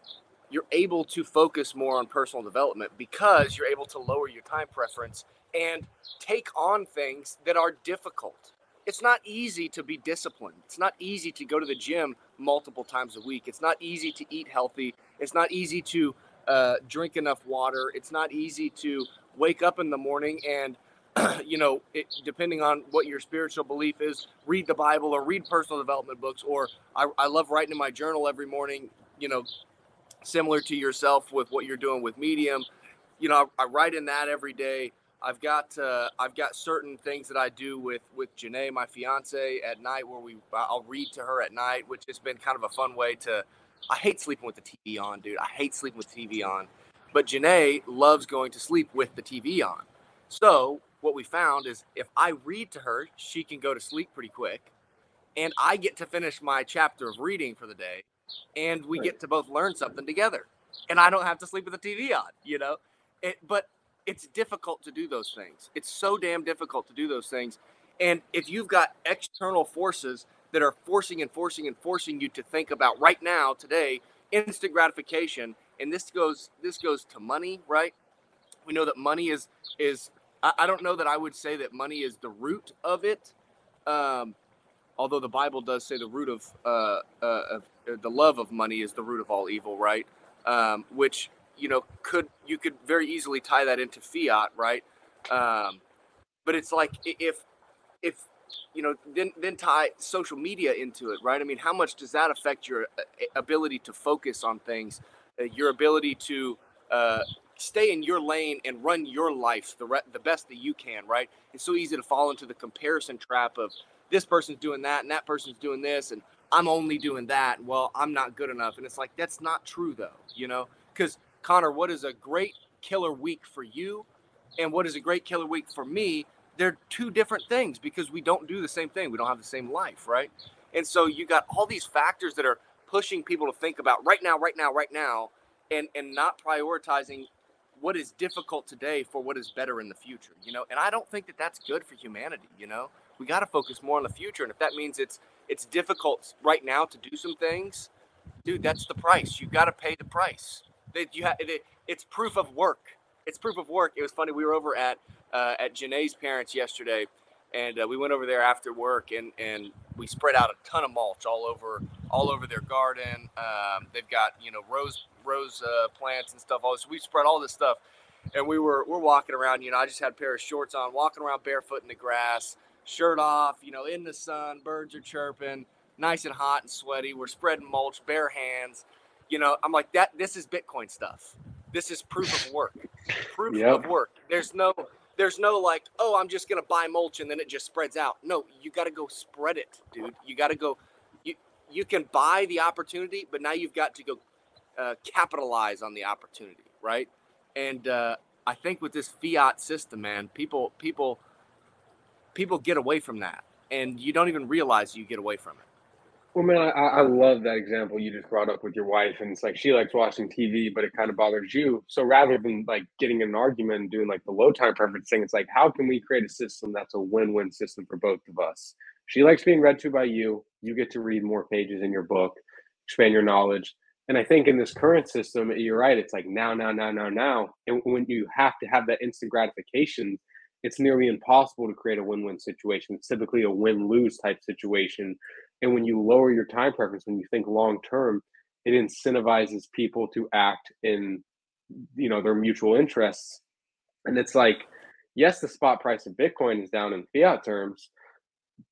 Speaker 2: you're able to focus more on personal development because you're able to lower your time preference and take on things that are difficult it's not easy to be disciplined. It's not easy to go to the gym multiple times a week. It's not easy to eat healthy. It's not easy to uh, drink enough water. It's not easy to wake up in the morning and, (clears throat) you know, it, depending on what your spiritual belief is, read the Bible or read personal development books. Or I, I love writing in my journal every morning, you know, similar to yourself with what you're doing with Medium. You know, I, I write in that every day. I've got uh, I've got certain things that I do with with Janae, my fiance, at night where we I'll read to her at night, which has been kind of a fun way to. I hate sleeping with the TV on, dude. I hate sleeping with TV on, but Janae loves going to sleep with the TV on. So what we found is if I read to her, she can go to sleep pretty quick, and I get to finish my chapter of reading for the day, and we get to both learn something together, and I don't have to sleep with the TV on, you know. It, but it's difficult to do those things. It's so damn difficult to do those things. And if you've got external forces that are forcing and forcing and forcing you to think about right now, today, instant gratification, and this goes this goes to money, right? We know that money is is I, don't know that I would say that money is the root of it. Um, although the Bible does say the root of, uh, uh, of uh, the love of money is the root of all evil, right? Um, which you know, could you could very easily tie that into fiat, right? Um, but it's like if if you know then then tie social media into it, right? I mean, how much does that affect your uh, ability to focus on things, uh, your ability to uh, stay in your lane and run your life the re- the best that you can, right? It's so easy to fall into the comparison trap of this person's doing that and that person's doing this and I'm only doing that. Well, I'm not good enough, and it's like that's not true though, you know, because Conor, what is a great killer week for you and what is a great killer week for me they're two different things because we don't do the same thing. We don't have the same life right? And so you got all these factors that are pushing people to think about right now right now right now and and not prioritizing what is difficult today for what is better in the future you know? And i don't think that that's good for humanity you know? We got to focus more on the future and if that means it's it's difficult right now to do some things dude that's the price. You got to pay the price that you have it, it's proof of work it's proof of work it was funny we were over at uh, at Janae's parents yesterday and uh, we went over there after work and and we spread out a ton of mulch all over all over their garden um, they've got you know rose rose uh, plants and stuff all this we spread all this stuff and we were we're walking around you know i just had a pair of shorts on walking around barefoot in the grass shirt off, you know, in the sun, birds are chirping, nice and hot and sweaty. We're spreading mulch, bare hands. You know, I'm like that. This is Bitcoin stuff. This is proof of work. Proof yep. of work. There's no, there's no like, oh, I'm just gonna buy mulch and then it just spreads out. No, you got to go spread it, dude. You got to go. You you can buy the opportunity, but now you've got to go uh, capitalize on the opportunity, right? And uh, I think with this fiat system, man, people people people get away from that, and you don't even realize you get away from it.
Speaker 1: Well, man, I, I love that example you just brought up with your wife, and it's like she likes watching TV, but it kind of bothers you. So rather than like getting in an argument and doing like the low time preference thing, it's like how can we create a system that's a win-win system for both of us? She likes being read to by you. You get to read more pages in your book, expand your knowledge. And I think in this current system, you're right. It's like now, now, now, now, now. And when you have to have that instant gratification, it's nearly impossible to create a win-win situation. It's typically a win-lose type situation. And when you lower your time preference, when you think long term, it incentivizes people to act in you know their mutual interests. And it's like, yes, the spot price of Bitcoin is down in fiat terms,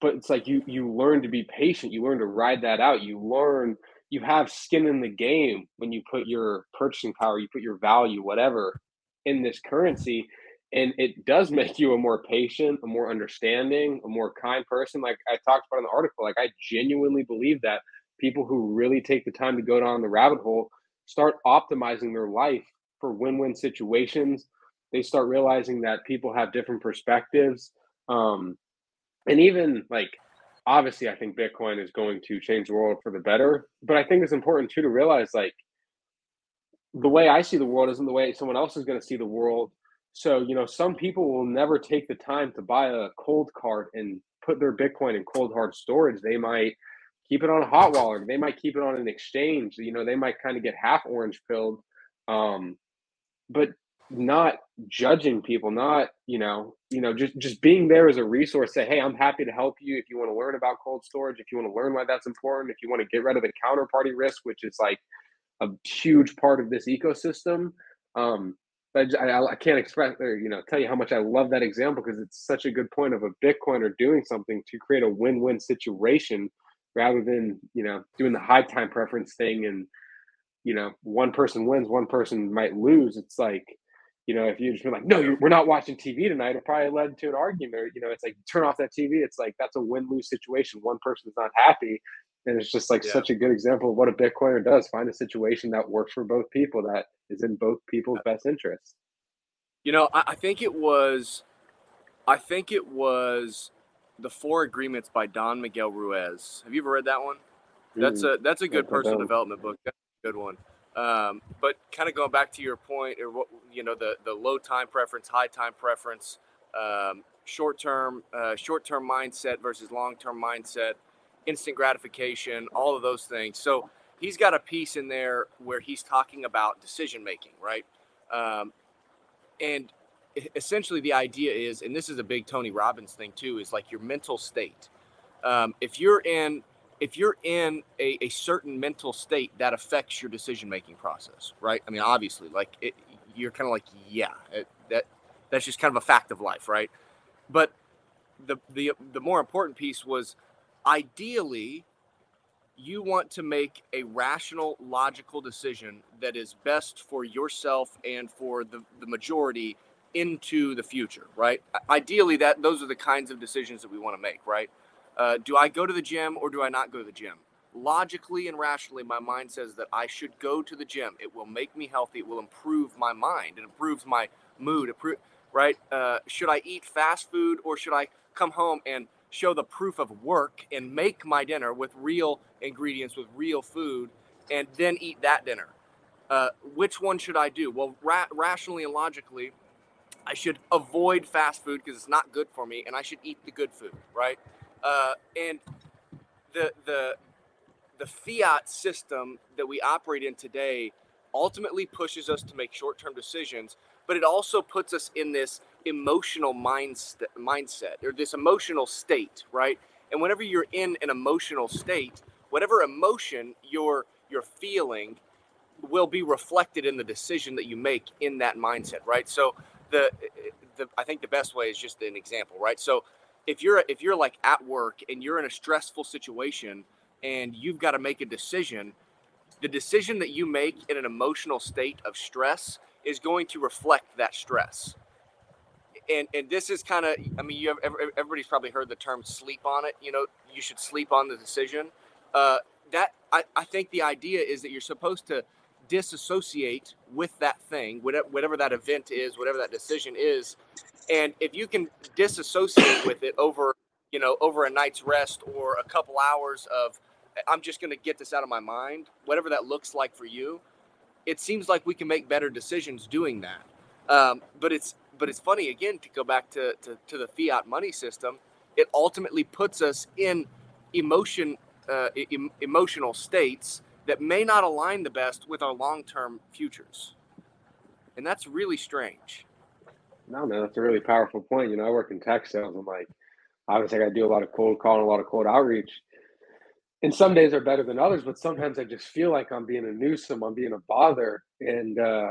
Speaker 1: but it's like you you learn to be patient. You learn to ride that out. You learn you have skin in the game when you put your purchasing power, you put your value, whatever, in this currency and it does (laughs) make you a more patient a more understanding a more kind person. Like i talked about in the article like i genuinely believe that people who really take the time to go down the rabbit hole start optimizing their life for win-win situations. They start realizing that people have different perspectives um, and even like obviously i think bitcoin is going to change the world for the better but i think it's important too to realize like the way i see the world isn't the way someone else is going to see the world so, you know, some people will never take the time to buy a Coldcard and put their Bitcoin in cold hard storage. They might keep it on a hot wallet. They might keep it on an exchange. You know, they might kind of get half orange pilled. Um, but not judging people, not, you know, you know, just just being there as a resource, say, hey, I'm happy to help you if you want to learn about cold storage, if you want to learn why that's important, if you want to get rid of the counterparty risk, which is like a huge part of this ecosystem. Um, I, I, I, can't express or you know tell you how much I love that example because it's such a good point of a Bitcoiner doing something to create a win-win situation rather than you know doing the high time preference thing and you know one person wins, one person might lose. It's like you know if you just be like no, we're not watching TV tonight, it probably led to an argument. you know, it's like turn off that TV. It's like that's a win-lose situation. One person is not happy, and it's just like yeah. such a good example of what a Bitcoiner does find a situation that works for both people that is in both people's best interests.
Speaker 2: You know, I, I think it was, I think it was the Four Agreements by Don Miguel Ruiz. Have you ever read that one? That's mm. a that's a good personal development book. That's a good one. Um, but kind of going back to your point, or what you know, the the low time preference, high time preference, um, short term uh, short term mindset versus long term mindset instant gratification, all of those things. So he's got a piece in there where he's talking about decision making, right? Um, and essentially, the idea is, and this is a big Tony Robbins thing too, is like your mental state. Um, if you're in if you're in a, a, certain mental state that affects your decision making process right i mean obviously like it, you're kind of like yeah it, that that's just kind of a fact of life right but the the the more important piece was ideally you want to make a rational logical decision that is best for yourself and for the, the majority into the future right ideally that those are the kinds of decisions that we want to make right uh, do i go to the gym or do i not go to the gym logically and rationally, my mind says that I should go to the gym. It will make me healthy. It will improve my mind. It improves my mood. right? Uh, should I eat fast food or should I come home and show the proof of work and make my dinner with real ingredients, with real food, and then eat that dinner? Uh, which one should I do? Well, ra- rationally and logically, I should avoid fast food because it's not good for me, and I should eat the good food, right? Uh, and the the the fiat system that we operate in today ultimately pushes us to make short-term decisions, but it also puts us in this emotional mindset mindset or this emotional state, right? And whenever you're in an emotional state, whatever emotion you're you're feeling will be reflected in the decision that you make in that mindset, right? So the the I think the best way is just an example, right? So if you're if you're like at work and you're in a stressful situation and you've got to make a decision, the decision that you make in an emotional state of stress is going to reflect that stress. And and this is kind of I mean you have everybody's probably heard the term sleep on it. You know you should sleep on the decision. Uh, that I, I think the idea is that you're supposed to disassociate with that thing, whatever, whatever that event is, whatever that decision is. And if you can disassociate with it over, you know, over a night's rest or a couple hours of, I'm just going to get this out of my mind, whatever that looks like for you, it seems like we can make better decisions doing that. Um, but it's but it's funny again to go back to, to, to the fiat money system. It ultimately puts us in emotion uh, em- emotional states that may not align the best with our long-term futures. And that's really strange.
Speaker 1: No, man, that's a really powerful point. You know, I work in tech sales. I'm like, obviously, I got to do a lot of cold calling, a lot of cold outreach. And some days are better than others, but sometimes I just feel like I'm being a nuisance, I'm being a bother, and uh,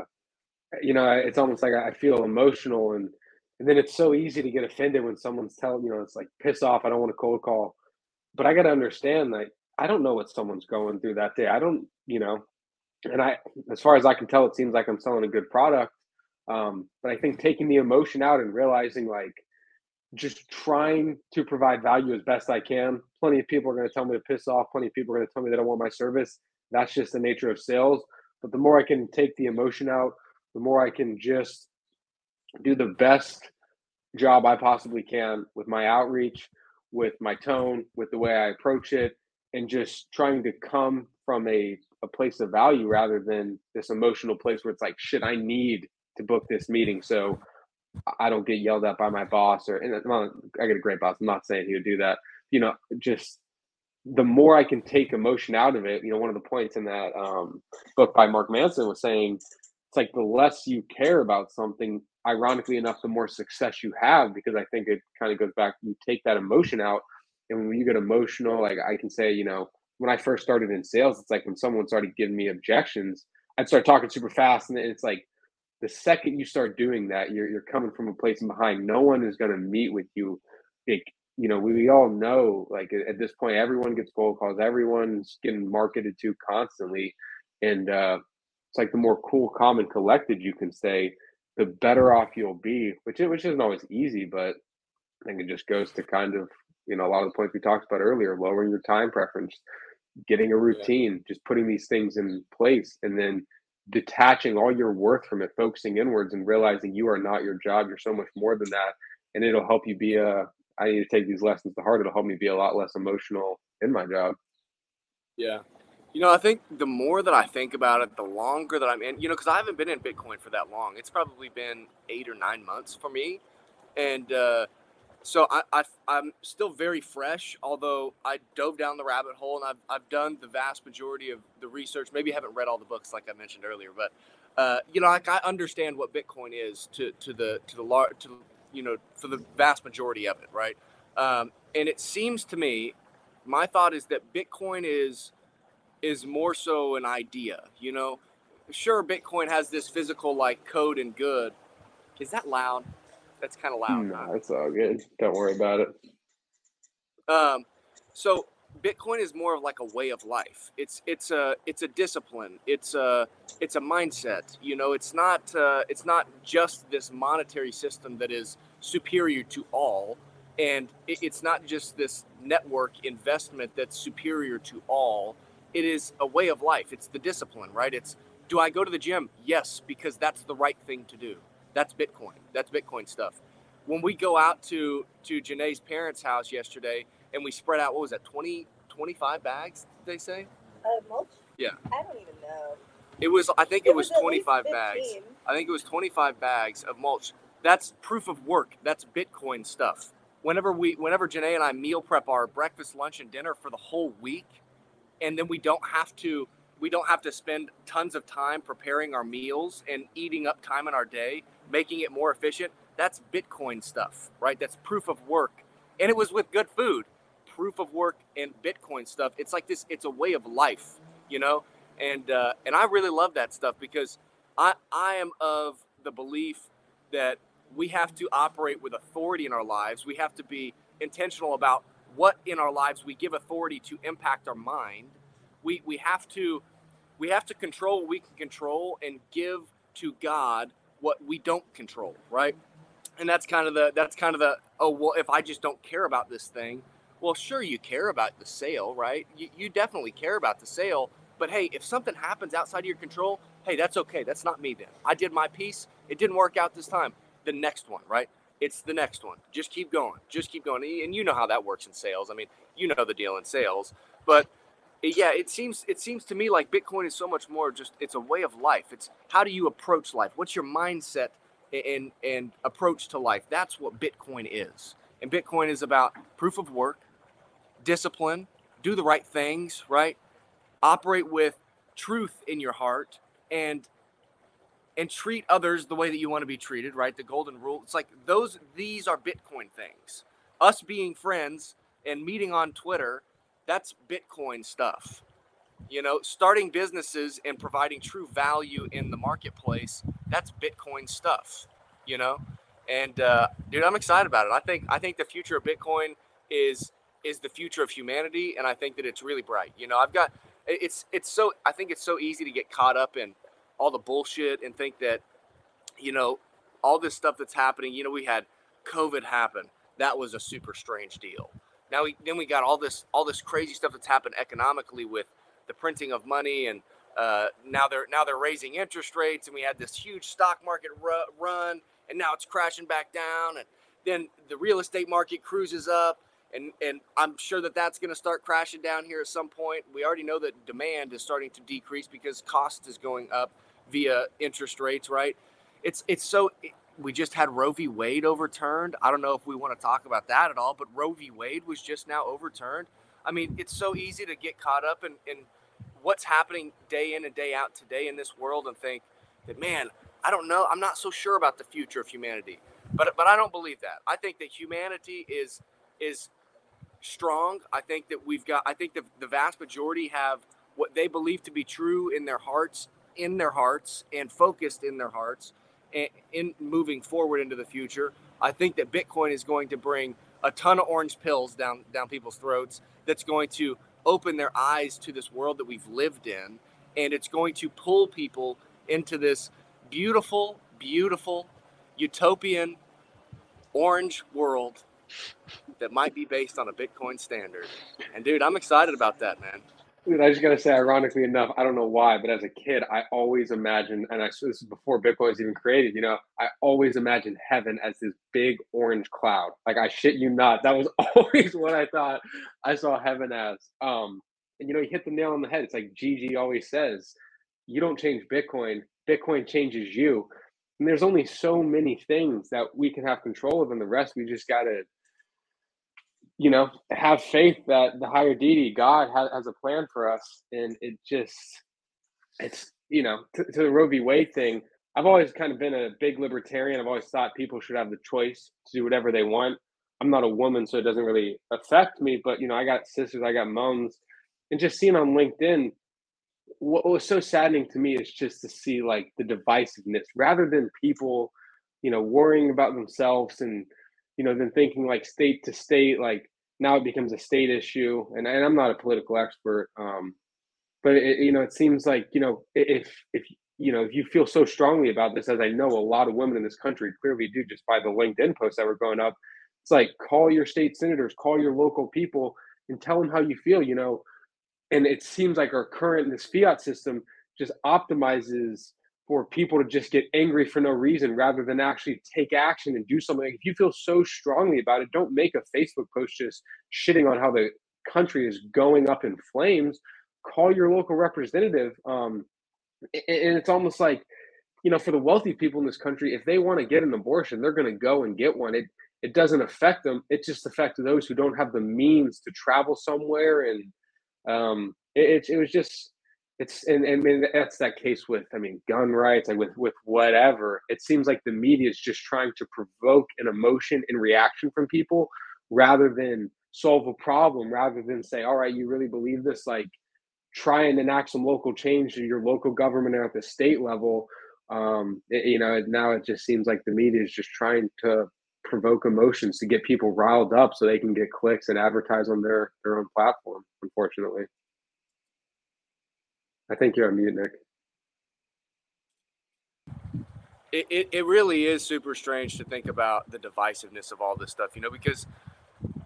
Speaker 1: you know, it's almost like I feel emotional, and and then it's so easy to get offended when someone's telling you know, it's like piss off. I don't want a cold call, but I got to understand that I don't know what someone's going through that day. I don't, you know, and I, as far as I can tell, it seems like I'm selling a good product. Um, but I think taking the emotion out and realizing like just trying to provide value as best I can. Plenty of people are going to tell me to piss off. Plenty of people are going to tell me they don't want my service. That's just the nature of sales. But the more I can take the emotion out, the more I can just do the best job I possibly can with my outreach, with my tone, with the way I approach it, and just trying to come from a, a place of value rather than this emotional place where it's like shit i need to book this meeting so i don't get yelled at by my boss or and well, i get a great boss i'm not saying he would do that. You know just the more i can take emotion out of it you know one of the points in that um, book by mark manson was saying it's like the less you care about something ironically enough the more success you have because i think it kind of goes back you take that emotion out and when you get emotional, like I can say, you know, when I first started in sales, it's like when someone started giving me objections, I'd start talking super fast. And it's like the second you start doing that, you're, you're coming from a place behind. No one is going to meet with you. Like, you know, we, we all know, like at this point, everyone gets cold calls, everyone's getting marketed to constantly. And uh, it's like the more cool, calm, and collected you can say, the better off you'll be, which, which isn't always easy, but I think it just goes to kind of you know a lot of the points we talked about earlier lowering your time preference getting a routine yeah. just putting these things in place and then detaching all your worth from it focusing inwards and realizing you are not your job you're so much more than that and it'll help you be a i need to take these lessons to heart it'll help me be a lot less emotional in my job
Speaker 2: yeah you know i think the more that i think about it the longer that i'm in you know because i haven't been in bitcoin for that long it's probably been eight or nine months for me and uh so I, I am still very fresh, although I dove down the rabbit hole and I've, I've done the vast majority of the research. Maybe I haven't read all the books like I mentioned earlier, but uh, you know, like I understand what Bitcoin is to to the to the large to you know for the vast majority of it, right? Um, and it seems to me, my thought is that Bitcoin is is more so an idea. You know, sure, Bitcoin has this physical like code and good. Is that loud? That's kind of loud.
Speaker 1: No, it's all good. Don't worry about it.
Speaker 2: Um, so Bitcoin is more of like a way of life. It's it's a it's a discipline. It's a it's a mindset. You know, it's not uh, it's not just this monetary system that is superior to all. And it, it's not just this network investment that's superior to all. It is a way of life. It's the discipline, right? It's do I go to the gym? Yes, because that's the right thing to do. That's Bitcoin. That's Bitcoin stuff. When we go out to to Janae's parents' house yesterday and we spread out, what was that, 20, 25 bags, they say?
Speaker 3: Uh, mulch?
Speaker 2: Yeah.
Speaker 3: I don't even know.
Speaker 2: It was, I think it, it was, was 25 bags. I think it was 25 bags of mulch. That's proof of work. That's Bitcoin stuff. Whenever we, whenever Janae and I meal prep our breakfast, lunch, and dinner for the whole week, and then we don't have to, we don't have to spend tons of time preparing our meals and eating up time in our day, making it more efficient. That's Bitcoin stuff, right? That's proof of work. And it was with good food, proof of work and Bitcoin stuff. It's like this, it's a way of life, you know? And, uh, and I really love that stuff because I, I am of the belief that we have to operate with authority in our lives. We have to be intentional about what in our lives we give authority to impact our mind. We, we have to we have to control what we can control and give to God what we don't control, right? And that's kind of the that's kind of the oh well if I just don't care about this thing, well sure you care about the sale, right? You, you definitely care about the sale, but hey, if something happens outside of your control, hey, that's okay. That's not me then. I did my piece. It didn't work out this time. The next one, right? It's the next one. Just keep going. Just keep going. And you know how that works in sales. I mean, you know the deal in sales. But yeah, it seems it seems to me like Bitcoin is so much more just it's a way of life. It's how do you approach life? What's your mindset and and approach to life? That's what Bitcoin is. And Bitcoin is about proof of work, discipline, do the right things, right? Operate with truth in your heart and and treat others the way that you want to be treated, right? The golden rule. It's like those these are Bitcoin things. Us being friends and meeting on Twitter, that's Bitcoin stuff. You know, starting businesses and providing true value in the marketplace, that's Bitcoin stuff, you know? And uh, dude, I'm excited about it. I think I think the future of Bitcoin is is the future of humanity and I think that it's really bright. You know, I've got it's it's so I think it's so easy to get caught up in all the bullshit and think that, you know, all this stuff that's happening. You know, we had COVID happen. That was a super strange deal. Now we then we got all this all this crazy stuff that's happened economically with the printing of money and uh, now they're now they're raising interest rates and we had this huge stock market ru- run and now it's crashing back down and then the real estate market cruises up and and I'm sure that that's going to start crashing down here at some point. We already know that demand is starting to decrease because cost is going up via interest rates, right? It's it's so we just had Roe v. Wade overturned. I don't know if we want to talk about that at all, but Roe v. Wade was just now overturned. I mean, it's so easy to get caught up in, in what's happening day in and day out today in this world and think that, man, I don't know. I'm not so sure about the future of humanity. But but I don't believe that. I think that humanity is is strong. I think that we've got I think the, the vast majority have what they believe to be true in their hearts in their hearts and focused in their hearts and in moving forward into the future. I think that Bitcoin is going to bring a ton of orange pills down down people's throats that's going to open their eyes to this world that we've lived in and it's going to pull people into this beautiful beautiful utopian orange world that might be based on a bitcoin standard and dude i'm excited about that man
Speaker 1: I just gotta say, ironically enough, I don't know why, but as a kid, I always imagined, and I this is before Bitcoin was even created. You know, I always imagined heaven as this big orange cloud. Like I shit you not, that was (laughs) always what I thought I saw heaven as. Um, and you know, you hit the nail on the head. It's like Gigi always says, you don't change Bitcoin, Bitcoin changes you. And there's only so many things that we can have control of, and the rest we just gotta you know, have faith that the higher deity, God, has, has a plan for us. And it just, it's, you know, to, to the Roe v. Wade thing, I've always kind of been a big libertarian. I've always thought people should have the choice to do whatever they want. I'm not a woman, so it doesn't really affect me. But, you know, I got sisters, I got moms. And just seeing on LinkedIn, what was so saddening to me is just to see like the divisiveness rather than people, you know, worrying about themselves and you know, then thinking like state to state, like now it becomes a state issue. And, and I'm not a political expert, um, but it, you know, it seems like you know, if if you know, if you feel so strongly about this, as I know a lot of women in this country clearly do, just by the LinkedIn posts that were going up, It's like call your state senators, call your local people, and tell them how you feel. You know, and it seems like our current this fiat system just optimizes for people to just get angry for no reason rather than actually take action and do something. If you feel so strongly about it, don't make a Facebook post just shitting on how the country is going up in flames. Call your local representative. Um, and it's almost like, you know, for the wealthy people in this country, if they want to get an abortion, they're going to go and get one. It it doesn't affect them. It just affects those who don't have the means to travel somewhere. And um, it, it was just it's and, and that's that case with I mean gun rights and with with whatever. It seems like the media is just trying to provoke an emotion and reaction from people rather than solve a problem, rather than say, all right, you really believe this, like try and enact some local change to your local government or at the state level. Um, it, you know, now it just seems like the media is just trying to provoke emotions to get people riled up so they can get clicks and advertise on their their own platform, unfortunately. I think you're on mute, Nyc.
Speaker 2: It, it, it really is super strange to think about the divisiveness of all this stuff, you know, because,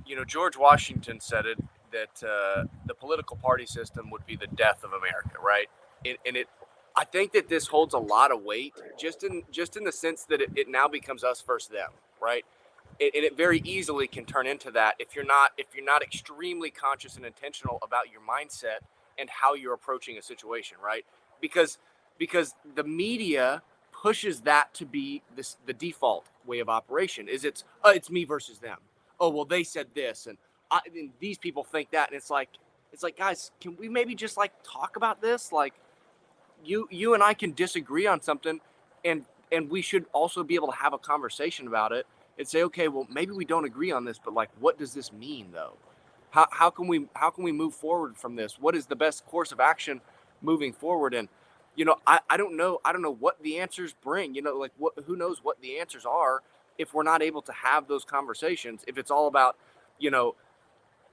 Speaker 2: you know, George Washington said it that uh, the political party system would be the death of America, right? And, and it, I think that this holds a lot of weight, just in just in the sense that it, it now becomes us versus them, right? It, and it very easily can turn into that if you're not if you're not extremely conscious and intentional about your mindset and how you're approaching a situation, right? Because because the media pushes that to be this the default way of operation. Is it's oh, it's me versus them. Oh well, they said this, and, I, and these people think that, and it's like it's like guys, can we maybe just like talk about this? Like you you and I can disagree on something, and and we should also be able to have a conversation about it and say, okay, well maybe we don't agree on this, but like what does this mean though? How, how can we how can we move forward from this? What is the best course of action moving forward? And you know I, I don't know i don't know what the answers bring you know like what who knows what the answers are if we're not able to have those conversations if it's all about you know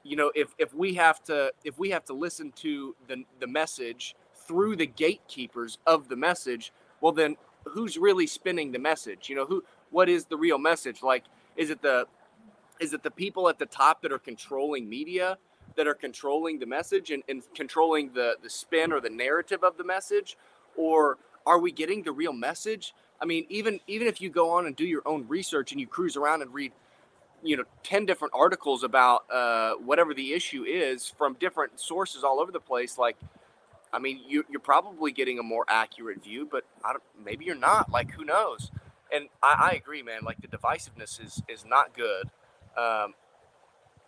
Speaker 2: you know if if we have to if we have to listen to the the message through the gatekeepers of the message well then who's really spinning the message? You know who what is the real message? Like is it the is it the people at the top that are controlling media that are controlling the message and, and controlling the the spin or the narrative of the message? Or are we getting the real message? I mean even even if you go on and do your own research and you cruise around and read you know 10 different articles about uh, whatever the issue is from different sources all over the place like i mean you, you're probably getting a more accurate view but maybe you're not like who knows? And I, I agree man like the divisiveness is is not good um,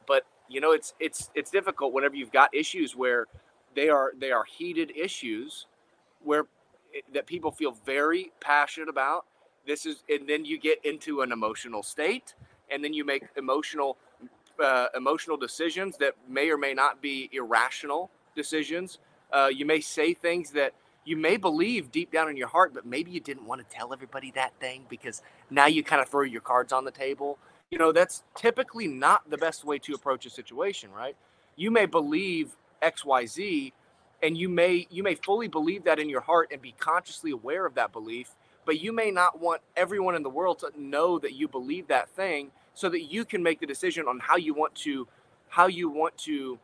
Speaker 2: but you know, it's it's it's difficult whenever you've got issues where they are they are heated issues where it, that people feel very passionate about. This is, and then you get into an emotional state, and then you make emotional uh, emotional decisions that may or may not be irrational decisions. Uh, you may say things that you may believe deep down in your heart, but maybe you didn't want to tell everybody that thing because now you kind of throw your cards on the table you know, that's typically not the best way to approach a situation, right? You may believe XYZ and you may you may fully believe that in your heart and be consciously aware of that belief, but you may not want everyone in the world to know that you believe that thing so that you can make the decision on how you want to how you want to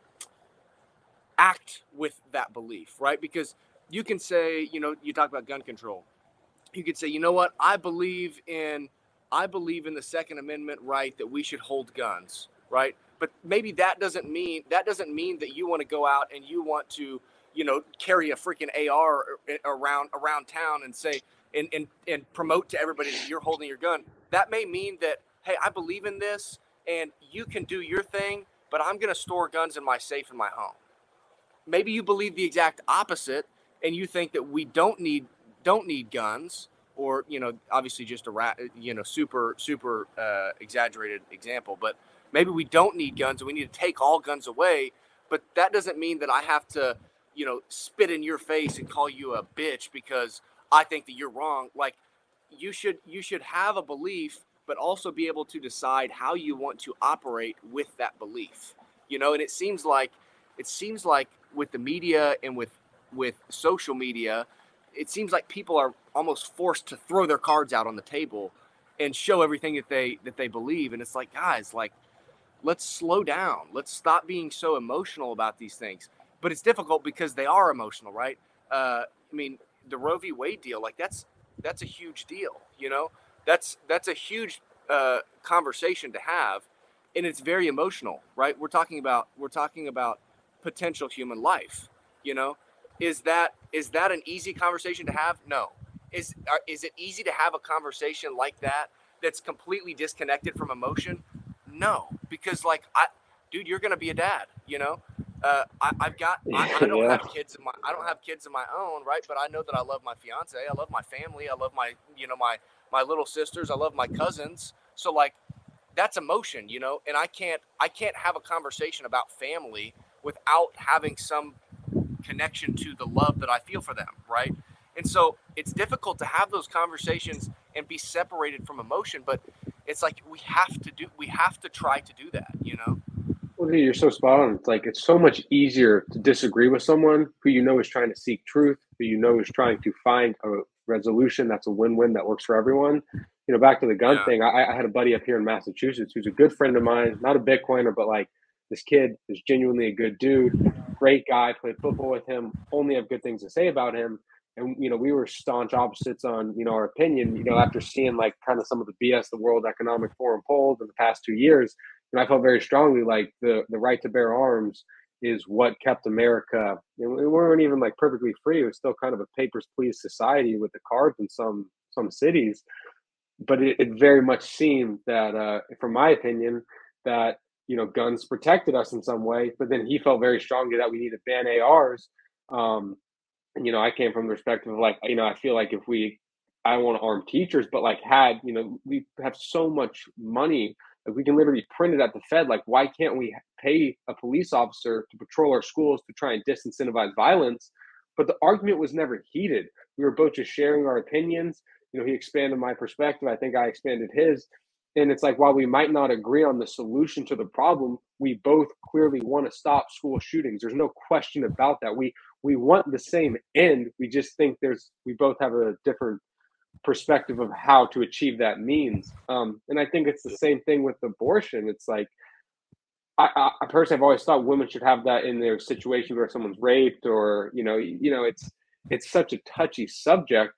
Speaker 2: act with that belief, right? Because you can say, you know, you talk about gun control. You could say, you know what, I believe in I believe in the Second Amendment right that we should hold guns, right? But maybe that doesn't mean that doesn't mean that you want to go out and you want to, you know, carry a freaking AR around around town and say and and and promote to everybody that you're holding your gun. That may mean that hey, I believe in this and you can do your thing, but I'm going to store guns in my safe in my home. Maybe you believe the exact opposite and you think that we don't need don't need guns or you know obviously just a you know super super uh, exaggerated example but maybe we don't need guns and we need to take all guns away but that doesn't mean that i have to you know spit in your face and call you a bitch because i think that you're wrong. Like you should you should have a belief but also be able to decide how you want to operate with that belief. You know and it seems like it seems like with the media and with with social media it seems like people are almost forced to throw their cards out on the table and show everything that they that they believe. And it's like, guys, like let's slow down. Let's stop being so emotional about these things. But it's difficult because they are emotional, right? Uh, I mean, the Roe v. Wade deal, like that's that's a huge deal. You know, that's that's a huge uh, conversation to have, and it's very emotional, right? We're talking about we're talking about potential human life. You know, is that is that an easy conversation to have? No. Is are, is it easy to have a conversation like that that's completely disconnected from emotion? No, because like I, dude, you're gonna be a dad. You know, uh, I, have got I, I don't (laughs) yeah. have kids in my I don't have kids of my own, right? But I know that I love my fiance. I love my family. I love my you know my my little sisters. I love my cousins. So like that's emotion, you know. And I can't I can't have a conversation about family without having some connection to the love that I feel for them, right? And so it's difficult to have those conversations and be separated from emotion, but it's like we have to do we have to try to do that, you know.
Speaker 1: Well, you're so spot on. It's like it's so much easier to disagree with someone who you know is trying to seek truth, who you know is trying to find a resolution that's a win-win that works for everyone. You know, back to the gun yeah. thing. I, I had a buddy up here in Massachusetts who's a good friend of mine, not a Bitcoiner, but like this kid is genuinely a good dude, great guy. Played football with him. Only have good things to say about him. And you know, we were staunch opposites on you know our opinion. You know, after seeing like kind of some of the BS the World Economic Forum pulled in the past two years, and I felt very strongly like the the right to bear arms is what kept America. You know, we weren't even like perfectly free. It was still kind of a papers please society with the cards in some some cities. But it, it very much seemed that, uh, from my opinion, that you know guns protected us in some way. But then he felt very strongly that we need to ban ARs. Um, and, you know, I came from the perspective of like, you know, I feel like if we, I want to arm teachers, but like had, you know, we have so much money like we can literally print it at the Fed. Like, why can't we pay a police officer to patrol our schools to try and disincentivize violence? But the argument was never heated. We were both just sharing our opinions. You know, he expanded my perspective. I think I expanded his. And it's like while we might not agree on the solution to the problem, we both clearly want to stop school shootings. There's no question about that. We we want the same end. We just think there's we both have a different perspective of how to achieve that means. Um, and I think it's the same thing with abortion. It's like I, I personally have always thought women should have that in their situation where someone's raped or you know you know it's it's such a touchy subject.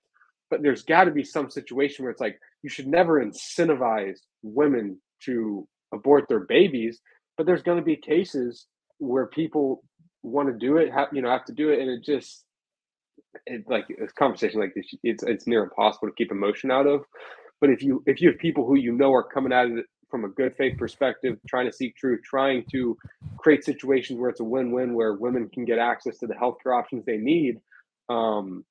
Speaker 1: But there's got to be some situation where it's like you should never incentivize women to abort their babies, but there's going to be cases where people want to do it, have, you know, have to do it, and it just it, like a conversation like this, it's it's near impossible to keep emotion out of. But if you if you have people who you know are coming at it from a good faith perspective, trying to seek truth, trying to create situations where it's a win-win, where women can get access to the healthcare options they need, um,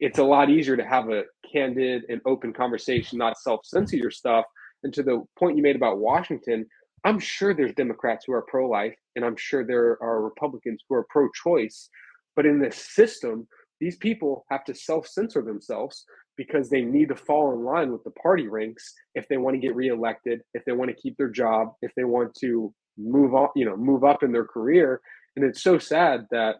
Speaker 1: it's a lot easier to have a candid and open conversation, not self-censor your stuff. And to the point you made about Washington, I'm sure there's Democrats who are pro-life, and I'm sure there are Republicans who are pro-choice. But in this system, these people have to self-censor themselves because they need to fall in line with the party ranks if they want to get reelected, if they want to keep their job, if they want to move on, you know, move up in their career. And it's so sad that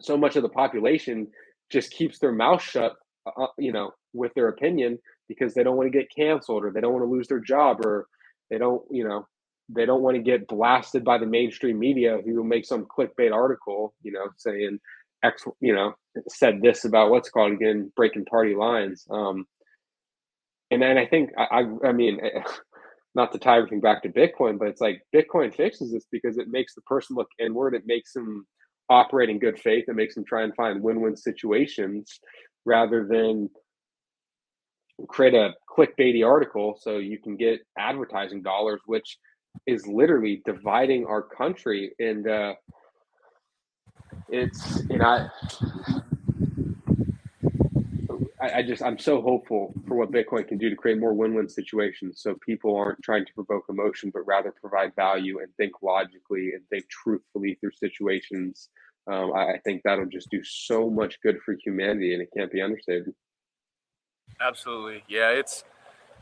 Speaker 1: so much of the population just keeps their mouth shut, uh, you know, with their opinion because they don't want to get canceled or they don't want to lose their job or they don't, you know, they don't want to get blasted by the mainstream media who will make some clickbait article, you know, saying X, you know, said this about what's called again breaking party lines. Um, and then I think I, I, I mean, (laughs) not to tie everything back to Bitcoin, but it's like Bitcoin fixes this because it makes the person look inward. It makes them operate in good faith. It makes them try and find win-win situations rather than create a clickbaity article so you can get advertising dollars, which is literally dividing our country. And uh, it's you know I, I just I'm so hopeful for what Bitcoin can do to create more win-win situations so people aren't trying to provoke emotion but rather provide value and think logically and think truthfully through situations. Um, I, I think that'll just do so much good for humanity and it can't be understated.
Speaker 2: Absolutely. Yeah, it's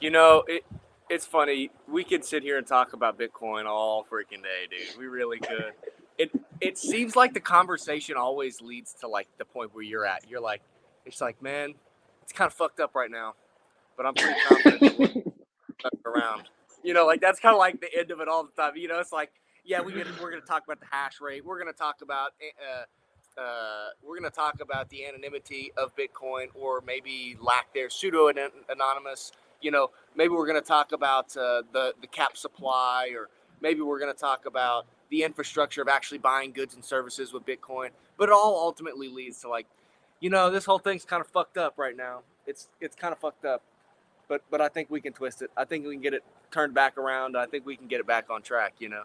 Speaker 2: you know, it it's funny. We could sit here and talk about Bitcoin all freaking day, dude. We really could it it seems like the conversation always leads to like the point where you're at. You're like, it's like, man, it's kind of fucked up right now. but I'm pretty confident (laughs) around. You know, like that's kind of like the end of it all the time. You know, it's like, yeah, we we're going to talk about the hash rate. We're going to talk about uh, uh, we're going to talk about the anonymity of Bitcoin or maybe lack there, pseudo anonymous. You know, maybe we're going to talk about uh, the the cap supply, or maybe we're going to talk about the infrastructure of actually buying goods and services with Bitcoin. But it all ultimately leads to like, you know, this whole thing's kind of fucked up right now. It's it's kind of fucked up but but I think we can twist it. I think we can get it turned back around. I think we can get it back on track. You know.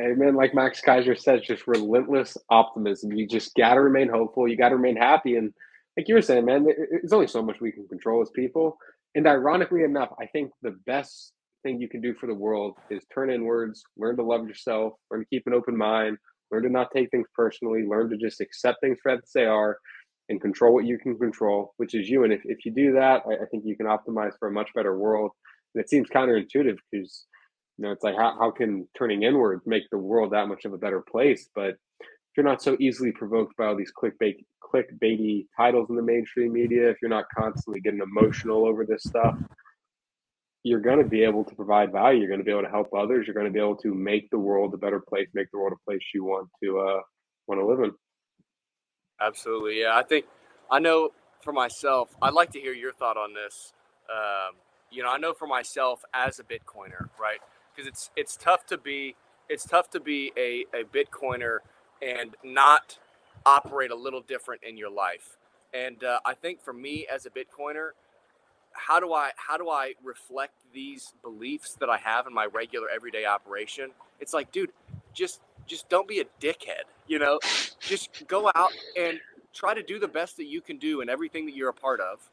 Speaker 1: Amen. like Max Keiser says, just relentless optimism. You just got to remain hopeful. You got to remain happy, and like you were saying, man, there's only so much we can control as people. And ironically enough, I think the best thing you can do for the world is turn inwards, learn to love yourself, learn to keep an open mind, learn to not take things personally, learn to just accept things for as they are, and control what you can control, which is you. And if, if you do that, I, I think you can optimize for a much better world. And it seems counterintuitive because, you know, it's like how, how can turning inward make the world that much of a better place? But if you're not so easily provoked by all these clickbait, clickbaity titles in the mainstream media, if you're not constantly getting emotional over this stuff, you're going to be able to provide value. You're going to be able to help others. You're going to be able to make the world a better place, make the world a place you want to uh, want to live in.
Speaker 2: Absolutely. Yeah. I think I know for myself, I'd like to hear your thought on this. Um, you know, I know for myself as a Bitcoiner, right? Because it's it's tough to be it's tough to be a, a Bitcoiner and not operate a little different in your life. And uh, I think for me as a Bitcoiner, how do I how do I reflect these beliefs that I have in my regular everyday operation? It's like, dude, just just don't be a dickhead. You know, just go out and try to do the best that you can do in everything that you're a part of.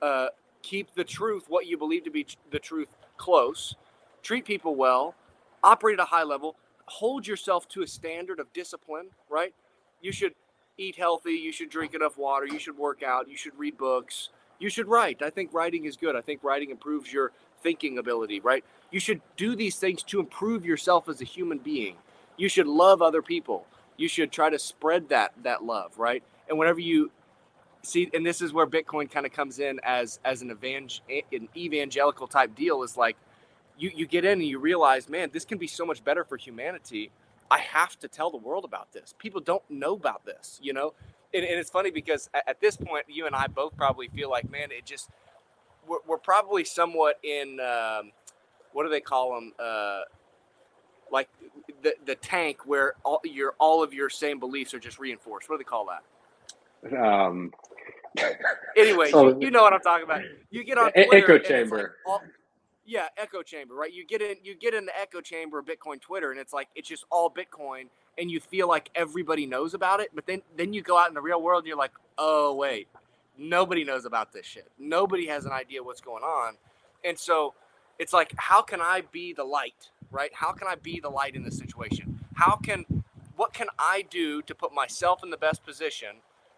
Speaker 2: Uh, keep the truth, what you believe to be the truth, close. Treat people well. Operate at a high level. Hold yourself to a standard of discipline. Right? You should eat healthy. You should drink enough water. You should work out. You should read books. You should write. I think writing is good. I think writing improves your thinking ability. Right? You should do these things to improve yourself as a human being you should love other people. You should try to spread that that love, right? And whenever you see, and this is where Bitcoin kind of comes in as as an an evangelical type deal is like you you get in and you realize, man, this can be so much better for humanity. I have to tell the world about this. People don't know about this, you know. And, and it's funny because at, at, this point, you and I both probably feel like, man, it just we're, we're probably somewhat in um, what do they call them? Uh, like the the tank where all your all of your same beliefs are just reinforced. What do they call that? Um. (laughs) anyway, so, you, you, know what I'm talking about. You get on Twitter,
Speaker 1: echo chamber.
Speaker 2: Like all, yeah, echo chamber, right? You get in, you get in the echo chamber of Bitcoin Twitter, and it's like it's just all Bitcoin, and you feel like everybody knows about it. But then, then you go out in the real world, and you're like, oh wait, nobody knows about this shit. Nobody has an idea what's going on, and so it's like, how can I be the light? right? How can I be the light in this situation? How can what can I do to put myself in the best position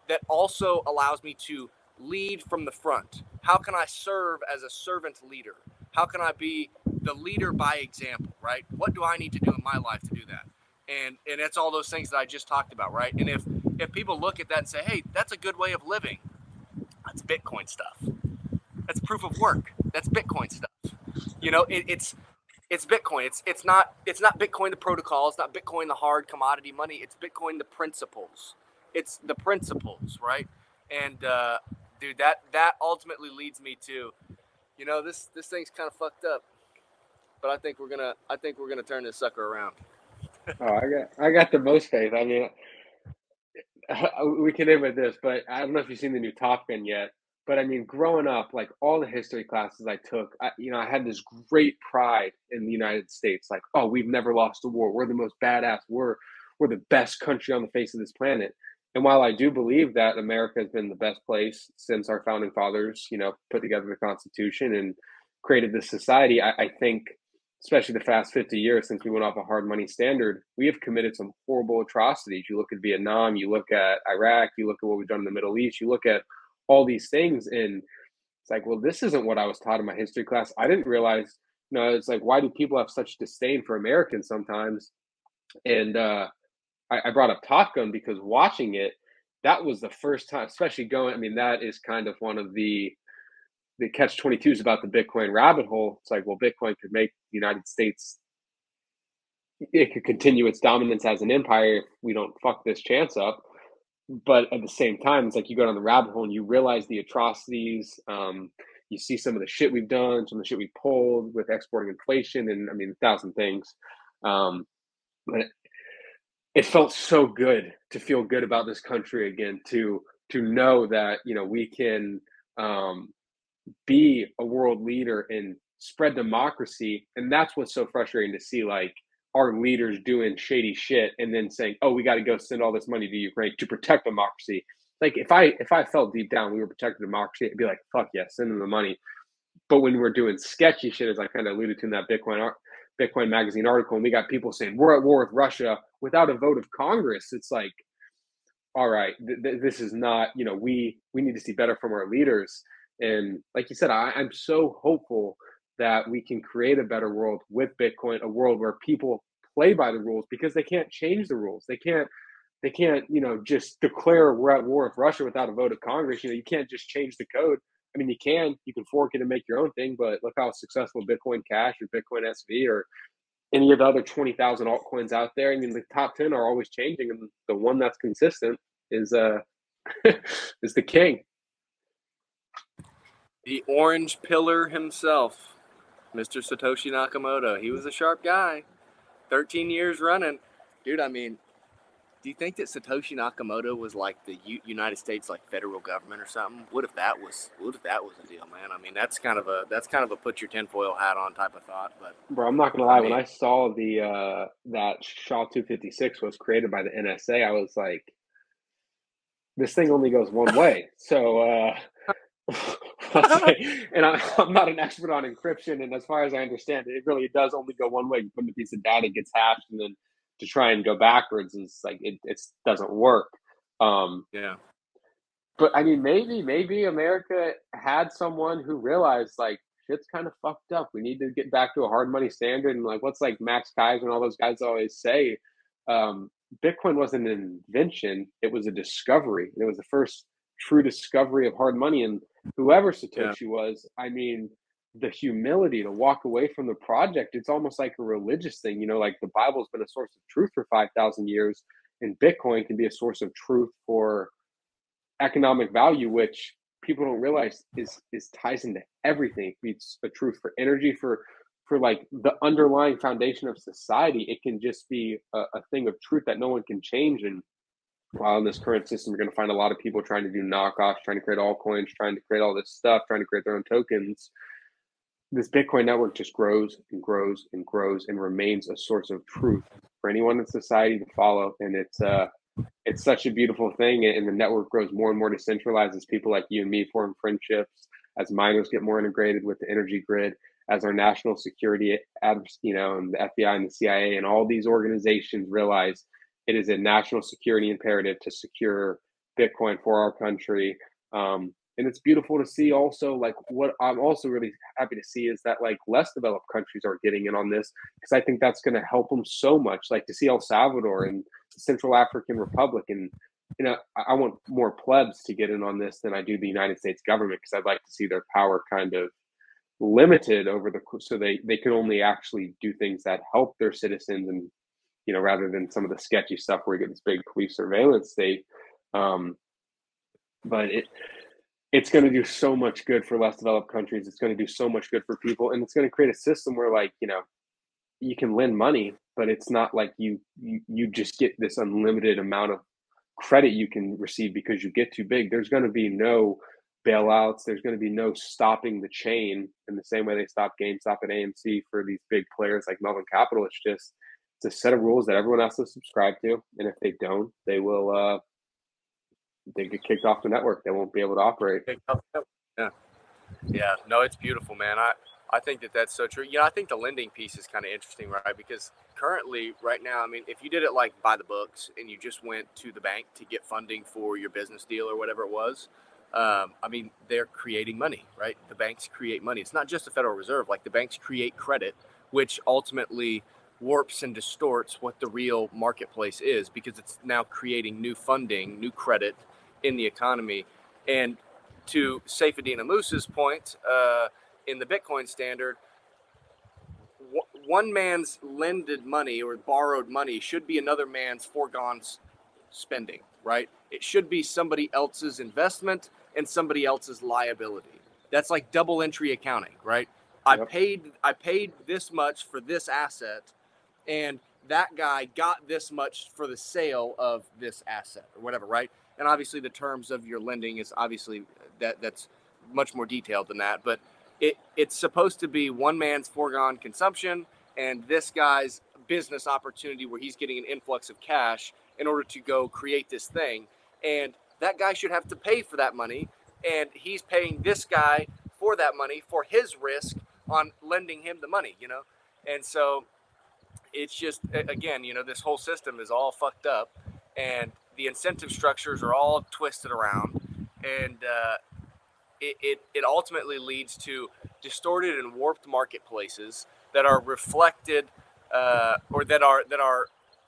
Speaker 2: that also allows me to lead from the front? How can I serve as a servant leader? How can I be the leader by example, right? What do I need to do in my life to do that? And and it's all those things that I just talked about, right? And if if people look at that and say, "Hey, that's a good way of living." That's Bitcoin stuff. That's proof of work. That's Bitcoin stuff. You know, it, it's it's Bitcoin. It's it's not it's not Bitcoin the protocol. It's not Bitcoin the hard commodity money. It's Bitcoin the principles. It's the principles, right? And uh, dude, that that ultimately leads me to, you know, this this thing's kind of fucked up, but I think we're gonna I think we're gonna turn this sucker around.
Speaker 1: oh, I got I got the most faith. I mean, (laughs) we can end with this, but I don't know if you've seen the new Top Gun yet. But I mean, growing up, like all the history classes I took, I, you know, I had this great pride in the United States. Like, oh, we've never lost a war. We're the most badass. We're we're the best country on the face of this planet. And while I do believe that America has been the best place since our founding fathers, you know, put together the Constitution and created this society, I, I think, especially the past 50 years since we went off a hard money standard, we have committed some horrible atrocities. You look at Vietnam, you look at Iraq, you look at what we've done in the Middle East, you look at all these things and it's like well this isn't what i was taught in my history class i didn't realize you know it's like why do people have such disdain for americans sometimes and uh I, I brought up top gun because watching it that was the first time especially going i mean that is kind of one of the the catch 22 is about the Bitcoin rabbit hole. It's like, well, Bitcoin could make the United States, it could continue its dominance as an empire if we don't fuck this chance up. But at the same time, it's like you go down the rabbit hole and you realize the atrocities. Um, you see some of the shit we've done, some of the shit we pulled with exporting inflation, and I mean, a thousand things. Um, but it, it felt so good to feel good about this country again, to to know that you know we can um, be a world leader and spread democracy. And that's what's so frustrating to see like our leaders doing shady shit and then saying, "Oh, we got to go send all this money to Ukraine to protect democracy." Like if I if I felt deep down we were protecting democracy, I'd be like, "Fuck yeah, send them the money." But when we're doing sketchy shit, as I kind of alluded to in that Bitcoin Bitcoin magazine article, and we got people saying we're at war with Russia without a vote of Congress, it's like, all right, th- th- this is not. You know, we we need to see better from our leaders. And like you said, I, I'm so hopeful that we can create a better world with Bitcoin, a world where people play by the rules because they can't change the rules. They can't they can't, you know, just declare we're at war with Russia without a vote of Congress. You know, you can't just change the code. I mean, you can, you can fork it and make your own thing, but look how successful Bitcoin Cash or Bitcoin SV or any of the other 20,000 altcoins out there. I mean, the top 10 are always changing, and the one that's consistent is uh (laughs) is the king
Speaker 2: the orange pillar himself, Mr. Satoshi Nakamoto. He was a sharp guy. 13 years running. Dude, I mean, do you think that Satoshi Nakamoto was like the U- United States like federal government or something? What if that was what if that was a deal, man? I mean, that's kind of a that's kind of a put your tinfoil hat on type of thought. But
Speaker 1: bro, I'm not gonna lie. I mean, when I saw the uh that SHA-256 was created by the NSA, I was like, this thing only goes one way. So uh (laughs) (laughs) (laughs) (laughs) and I, am not an expert on encryption, and as far as I understand it, it really does only go one way. You put in a piece of data, it gets hashed, and then to try and go backwards is like it doesn't work. Um,
Speaker 2: yeah.
Speaker 1: But I mean, maybe maybe America had someone who realized like shit's kind of fucked up. We need to get back to a hard money standard, and like what's like Max Keiser and all those guys always say. Um, Bitcoin wasn't an invention; it was a discovery. It was the first true discovery of hard money. And whoever Satoshi yeah. was, I mean, the humility to walk away from the project, it's almost like a religious thing. You know, like the Bible's been a source of truth for 5,000 years, and Bitcoin can be a source of truth for economic value, which people don't realize is is ties into everything. It's a truth for energy, for for like the underlying foundation of society. It can just be a, a thing of truth that no one can change. And while in this current system, you're going to find a lot of people trying to do knockoffs, trying to create altcoins, trying to create all this stuff, trying to create their own tokens. This Bitcoin network just grows and grows and grows and remains a source of truth for anyone in society to follow. And it's uh, it's such a beautiful thing. And the network grows more and more decentralized as people like you and me form friendships, as miners get more integrated with the energy grid, as our national security, you know, and the FBI and the CIA and all these organizations realize it is a national security imperative to secure Bitcoin for our country. Um, and it's beautiful to see also like what I'm also really happy to see is that like less developed countries are getting in on this because I think that's going to help them so much. Like to see El Salvador and Central African Republic and you know I, I want more plebs to get in on this than I do the United States government because I'd like to see their power kind of limited over the so they they can only actually do things that help their citizens and you know, rather than some of the sketchy stuff where you get this big police surveillance state. Um, but it it's going to do so much good for less developed countries. It's going to do so much good for people, and it's going to create a system where, like, you know, you can lend money, but it's not like you you, you just get this unlimited amount of credit you can receive because you get too big. There's going to be no bailouts. There's going to be no stopping the chain in the same way they stopped GameStop and AMC for these big players like Melvin Capital. It's just it's a set of rules that everyone has to subscribe to, and if they don't, they will uh, they get kicked off the network. They won't be able to operate.
Speaker 2: Yeah, yeah. No, it's beautiful, man. I I think that that's so true. You know, I think the lending piece is kind of interesting, right? Because currently, right now, I mean, if you did it like by the books and you just went to the bank to get funding for your business deal or whatever it was, um, I mean, they're creating money, right? The banks create money. It's not just the Federal Reserve. Like the banks create credit, which ultimately warps and distorts what the real marketplace is because it's now creating new funding, new credit in the economy. And to Saifedean Ammous's point uh, in the Bitcoin standard, one man's lended money or borrowed money should be another man's foregone spending, right? It should be somebody else's investment and somebody else's liability. That's like double entry accounting, right? Yep. I paid I paid this much for this asset and that guy got this much for the sale of this asset or whatever, right? And obviously the terms of your lending is obviously that that's much more detailed than that, but it it's supposed to be one man's foregone consumption and this guy's business opportunity where he's getting an influx of cash in order to go create this thing. And that guy should have to pay for that money. And he's paying this guy for that money for his risk on lending him the money, you know? And so it's just, again, you know, this whole system is all fucked up and the incentive structures are all twisted around. And uh, it, it, it ultimately leads to distorted and warped marketplaces that are reflected uh, or that are that are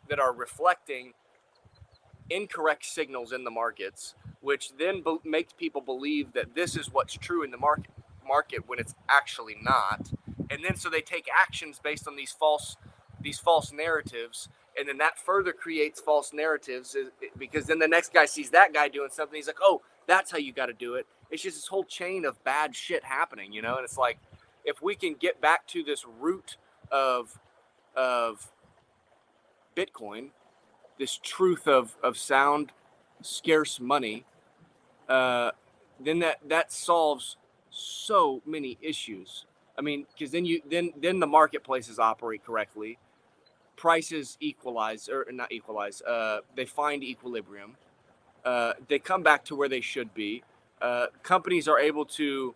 Speaker 2: that are reflecting incorrect signals in the markets, which then be- makes people believe that this is what's true in the market market when it's actually not, and then so they take actions based on these false these false narratives, and then that further creates false narratives because then the next guy sees that guy doing something, he's like, oh, that's how you got to do it. It's just this whole chain of bad shit happening, you know, and it's like if we can get back to this root of of Bitcoin, this truth of of sound, scarce money, uh, then that that solves so many issues. I mean, because then you then then the marketplaces operate correctly, prices equalize or not equalize. Uh, they find equilibrium. Uh, they come back to where they should be. Uh, companies are able to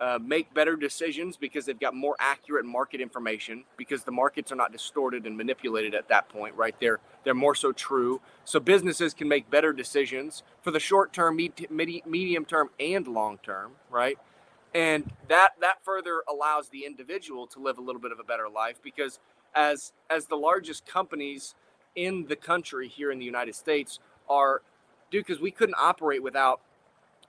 Speaker 2: uh, make better decisions because they've got more accurate market information because the markets are not distorted and manipulated at that point right they're they're more so true so businesses can make better decisions for the short term medium term and long term right and that that further allows the individual to live a little bit of a better life because as as the largest companies in the country here in the United States are dude because we couldn't operate without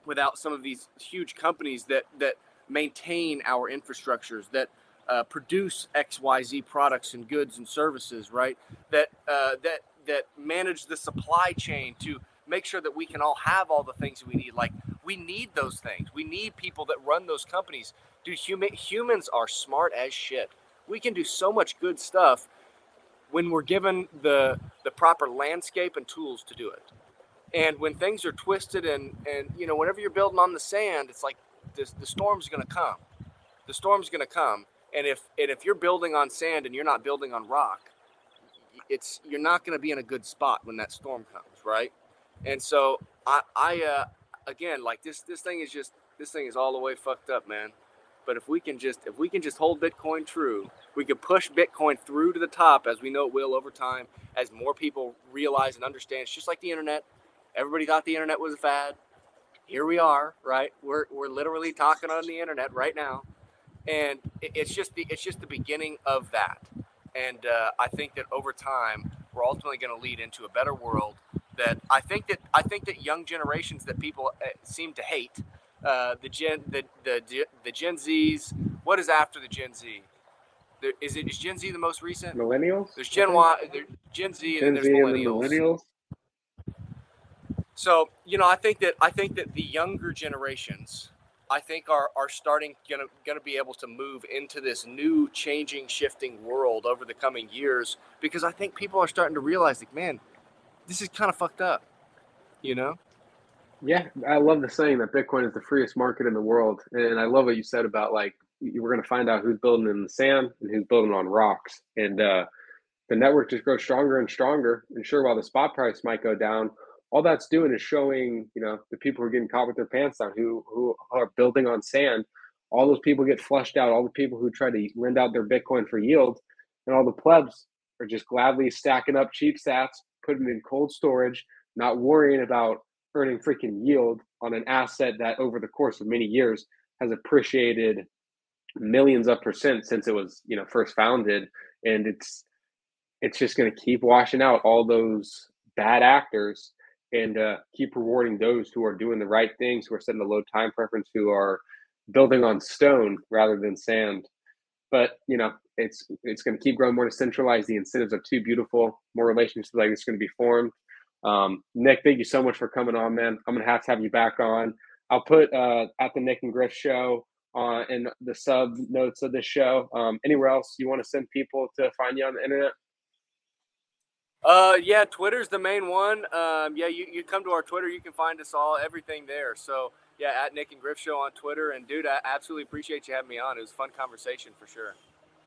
Speaker 2: without some of these huge companies that that maintain our infrastructures that uh, produce XYZ products and goods and services, right? That uh, that that manage the supply chain to make sure that we can all have all the things that we need. Like we need those things. We need people that run those companies. Dude, human humans are smart as shit. We can do so much good stuff when we're given the the proper landscape and tools to do it. And when things are twisted and and you know, whenever you're building on the sand, it's like this, the storm's going to come. The storm's going to come, and if and if you're building on sand and you're not building on rock, it's you're not going to be in a good spot when that storm comes, right? And so I, I uh, again, like this, this thing is just this thing is all the way fucked up, man. But if we can just if we can just hold Bitcoin true, we could push Bitcoin through to the top as we know it will over time, as more people realize and understand. It's just like the internet. Everybody thought the internet was a fad here we are, right? We're we're literally talking on the internet right now, and it's just the it's just the beginning of that. And uh, I think that over time, we're ultimately going to lead into a better world. That I think that I think that young generations that people uh, seem to hate, uh, the Gen the, the the Gen Zs. What is after the Gen Z? There, is it is Gen Z the most recent?
Speaker 1: Millennials.
Speaker 2: There's Gen Y, there's Gen Z, Gen and then there's millennials. And millennials. So you know, I think that I think that the younger generations, I think are are starting gonna gonna be able to move into this new, changing, shifting world over the coming years because I think people are starting to realize like, man, this is kind of fucked up, you know.
Speaker 1: Yeah, I love the saying that Bitcoin is the freest market in the world, and I love what you said about like we're going to find out who's building in the sand and who's building on rocks, and uh, the network just grows stronger and stronger. And sure, while the spot price might go down, all that's doing is showing, you know, the people who are getting caught with their pants down, who who are building on sand. All those people get flushed out. All the people who try to lend out their Bitcoin for yield, and all the plebs are just gladly stacking up cheap sats, putting in cold storage, not worrying about earning freaking yield on an asset that over the course of many years has appreciated millions of percent since it was, you know, first founded. And it's it's just going to keep washing out all those bad actors and uh, keep rewarding those who are doing the right things, who are setting a low time preference, who are building on stone rather than sand. But you know, it's it's going to keep growing more decentralized. The incentives are too beautiful. More relationships like this going to be formed. Um, Nyc, thank you so much for coming on, man. I'm to have to have you back on. I'll put uh, at the Nyc and Griff show on in the sub notes of this show. Um, anywhere else you want to send people to find you on the internet?
Speaker 2: Uh, yeah, Twitter's the main one. Um, yeah, you, you come to our Twitter, you can find us all, everything there. So yeah, at Nyc and Griff Show on Twitter. And dude, I absolutely appreciate you having me on. It was a fun conversation for sure.